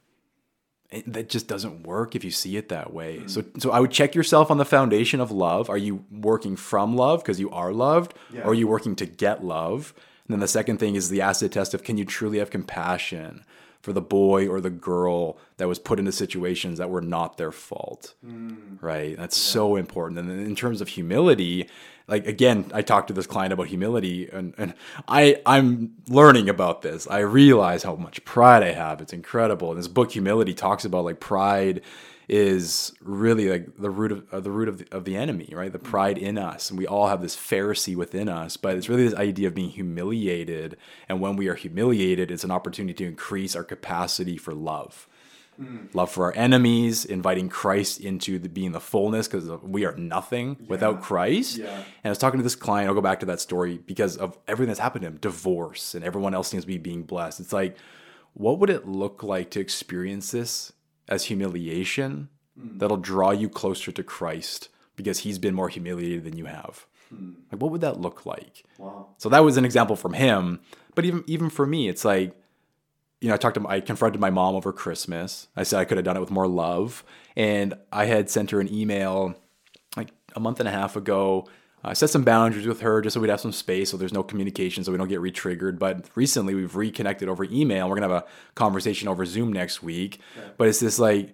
S2: that just doesn't work if you see it that way. Mm-hmm. So, so I would check yourself on the foundation of love. Are you working from love because you are loved, yeah. or are you working to get love? And then the second thing is the acid test of can you truly have compassion for the boy or the girl that was put into situations that were not their fault. Mm. Right? That's yeah. so important. And in terms of humility, like again, I talked to this client about humility and, and I I'm learning about this. I realize how much pride I have. It's incredible. And this book Humility talks about like pride is really like the root of uh, the root of the, of the enemy, right? The pride in us, and we all have this Pharisee within us. But it's really this idea of being humiliated, and when we are humiliated, it's an opportunity to increase our capacity for love. Mm. Love for our enemies, inviting Christ into the, being the fullness because we are nothing yeah. without Christ. Yeah. And I was talking to this client, I'll go back to that story because of everything that's happened to him divorce, and everyone else seems to be being blessed. It's like, what would it look like to experience this as humiliation mm. that'll draw you closer to Christ because he's been more humiliated than you have. Mm. Like what would that look like? Wow. So that was an example from him, but even even for me it's like you know, I talked to I confronted my mom over Christmas. I said I could have done it with more love, and I had sent her an email like a month and a half ago I set some boundaries with her just so we'd have some space so there's no communication so we don't get re-triggered. But recently we've reconnected over email. We're gonna have a conversation over Zoom next week. But it's this like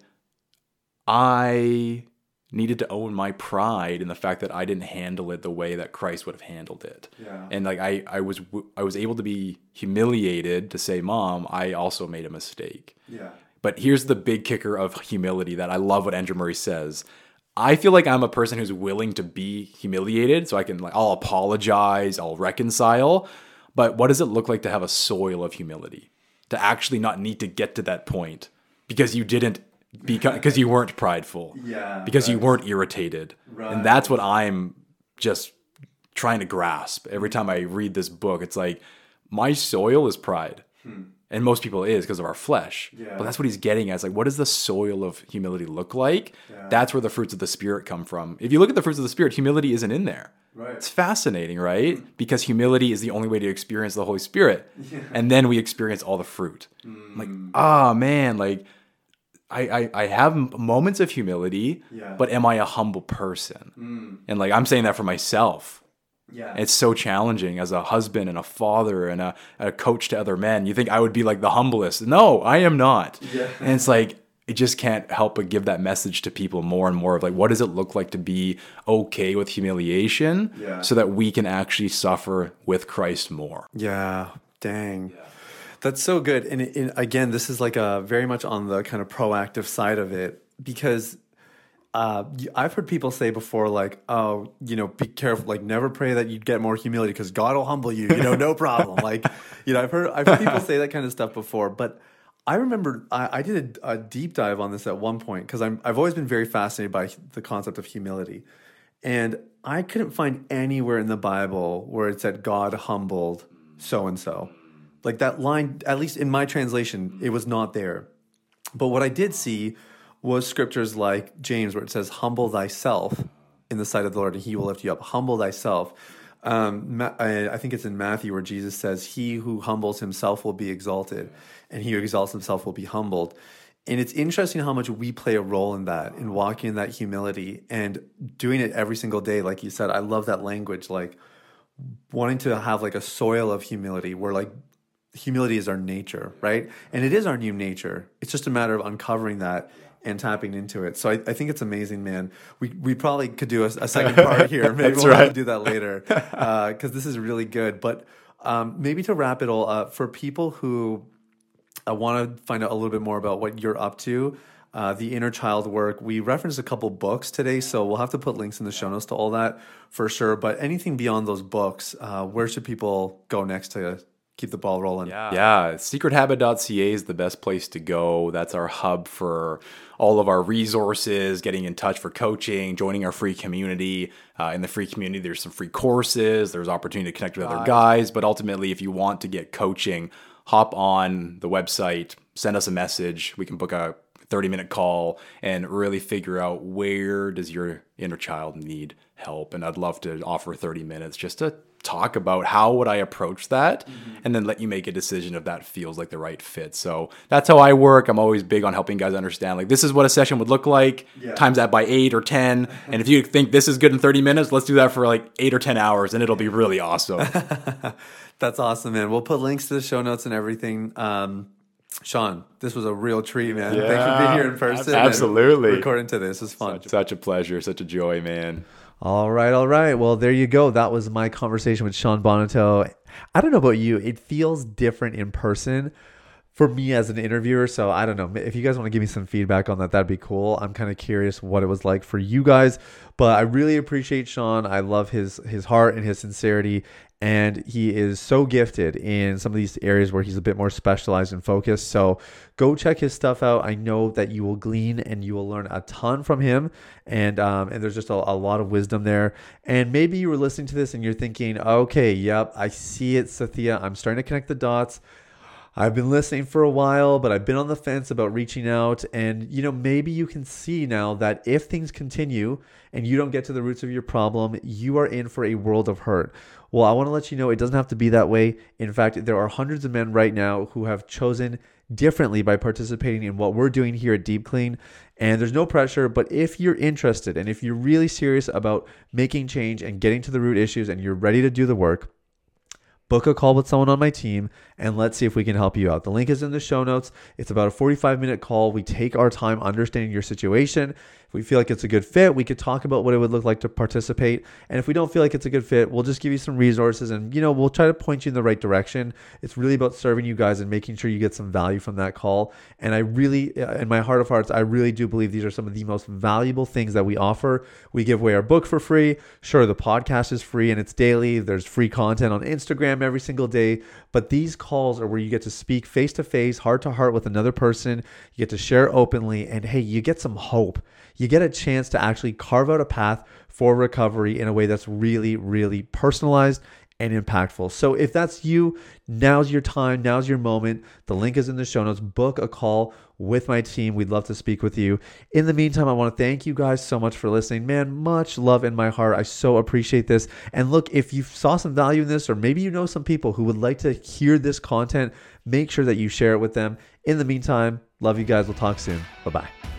S2: I needed to own my pride in the fact that I didn't handle it the way that Christ would have handled it.
S1: Yeah.
S2: And like I I was I was able to be humiliated to say, "Mom, I also made a mistake."
S1: Yeah.
S2: But here's the big kicker of humility that I love what Andrew Murray says. I feel like I'm a person who's willing to be humiliated, so I can like I'll apologize, I'll reconcile. But what does it look like to have a soil of humility? To actually not need to get to that point because you didn't because because you weren't prideful.
S1: Yeah,
S2: Because you weren't irritated.
S1: Right.
S2: And that's what I'm just trying to grasp. Every time I read this book, it's like my soil is pride. Hmm. And most people is because of our flesh.
S1: Yeah.
S2: But that's what he's getting at. It's like, what does the soil of humility look like? That's where the fruits of the spirit come from. If you look at the fruits of the spirit, humility isn't in there.
S1: Right.
S2: It's fascinating, right? Mm. Because humility is the only way to experience the Holy Spirit. And then we experience all the fruit. I'm like, ah, man, like I, I, I have moments of humility,
S1: Yeah.
S2: but am I a humble person? Mm. And like, I'm saying that for myself.
S1: Yeah.
S2: It's so challenging as a husband and a father and a, a coach to other men. You think I would be like the humblest. No, I am not.
S1: Yeah.
S2: And it's like, it just can't help but give that message to people more and more of like, what does it look like to be okay with humiliation
S1: Yeah.
S2: so that we can actually suffer with Christ more?
S3: Yeah, dang. That's so good. And, and again, this is like a very much on the kind of proactive side of it because uh, I've heard people say before, like, oh, you know, be careful, like, never pray that you'd get more humility because God will humble you, you know, no problem. like, you know, I've heard, I've heard people say that kind of stuff before, but I remember I, I did a, a deep dive on this at one point because I'm I've always been very fascinated by the concept of humility, and I couldn't find anywhere in the Bible where it said God humbled so and so. Like that line, at least in my translation, it was not there. But what I did see was scriptures like James, where it says, Humble thyself in the sight of the Lord, and he will lift you up. Humble thyself. Um, I, I think it's in Matthew where Jesus says, He who humbles himself will be exalted, and he who exalts himself will be humbled. And it's interesting how much we play a role in that, in walking in that humility and doing it every single day. Like you said, I love that language, like wanting to have like a soil of humility where like humility is our nature, right? And it is our new nature. It's just a matter of uncovering that and tapping into it. So I, I think it's amazing, man. We we probably could do a, a second part here. Maybe we'll have to
S2: right.
S3: do that later because this is really good. But um, maybe to wrap it all up, for people who I want to find out a little bit more about what you're up to. Uh, the inner child work. We referenced a couple books today, so we'll have to put links in the show notes to all that for sure. But anything beyond those books, uh, where should people go next to keep the ball rolling?
S2: Yeah. Yeah. Secrethabit.ca is the best place to go. That's our hub for all of our resources, getting in touch for coaching, joining our free community. Uh, in the free community, there's some free courses, there's opportunity to connect with other guys. But ultimately, if you want to get coaching, hop on the website, send us a message. We can book a 30 minute call and really figure out where does your inner child need help and i'd love to offer 30 minutes just to talk about how would i approach that and then let you make a decision if that feels like the right fit so that's how i work i'm always big on helping guys understand like this is what a session would look like times that by 8 or 10 and if you think this is good in 30 minutes let's do that for like 8 or 10 hours and it'll be really awesome
S3: That's awesome, man. We'll put links to the show notes and everything. Um, Shawn, this was a real treat, man. Thanks for being here in person.
S2: Absolutely.
S3: Recording to this is fun.
S2: such a pleasure such a joy man
S1: All right, all right. Well, there you go. That was my conversation with Shawn Bonneteau. I don't know about you, it feels different in person for me as an interviewer. So I don't know if you guys want to give me some feedback on that, that'd be cool. I'm kind of curious what it was like for you guys, but I really appreciate Sean. I love his his heart and his sincerity, and he is so gifted in some of these areas where he's a bit more specialized and focused. So go check his stuff out. I know that you will glean and you will learn a ton from him, and um, and there's just a, a lot of wisdom there. And maybe you were listening to this and you're thinking, okay, yep, I see it, Sathiya. I'm starting to connect the dots. I've been listening for a while, but I've been on the fence about reaching out. And, you know, maybe you can see now that if things continue and you don't get to the roots of your problem, you are in for a world of hurt. Well, I want to let you know it doesn't have to be that way. In fact, there are hundreds of men right now who have chosen differently by participating in what we're doing here at Deep Clean. And there's no pressure, but if you're interested and if you're really serious about making change and getting to the root issues and you're ready to do the work, book a call with someone on my team and let's see if we can help you out. The link is in the show notes. It's about a 45 minute call. We take our time understanding your situation. If we feel like it's a good fit, we could talk about what it would look like to participate. And if we don't feel like it's a good fit, we'll just give you some resources and, you know, we'll try to point you in the right direction. It's really about serving you guys and making sure you get some value from that call. And I really, uh, in my heart of hearts, I really do believe these are some of the most valuable things that we offer. We give away our book for free. Sure, the podcast is free and it's daily. There's free content on Instagram every single day. But these calls are where you get to speak face to face, heart to heart with another person. You get to share openly. And hey, you get some hope you get a chance to actually carve out a path for recovery in a way that's really, really personalized and impactful. So if that's you, now's your time, now's your moment. The link is in the show notes. Book a call with my team. We'd love to speak with you. In the meantime, I want to thank you guys so much for listening. Man, much love in my heart. I so appreciate this. And look, if you saw some value in this, or maybe you know some people who would like to hear this content, make sure that you share it with them. In the meantime, love you guys. We'll talk soon. Bye bye.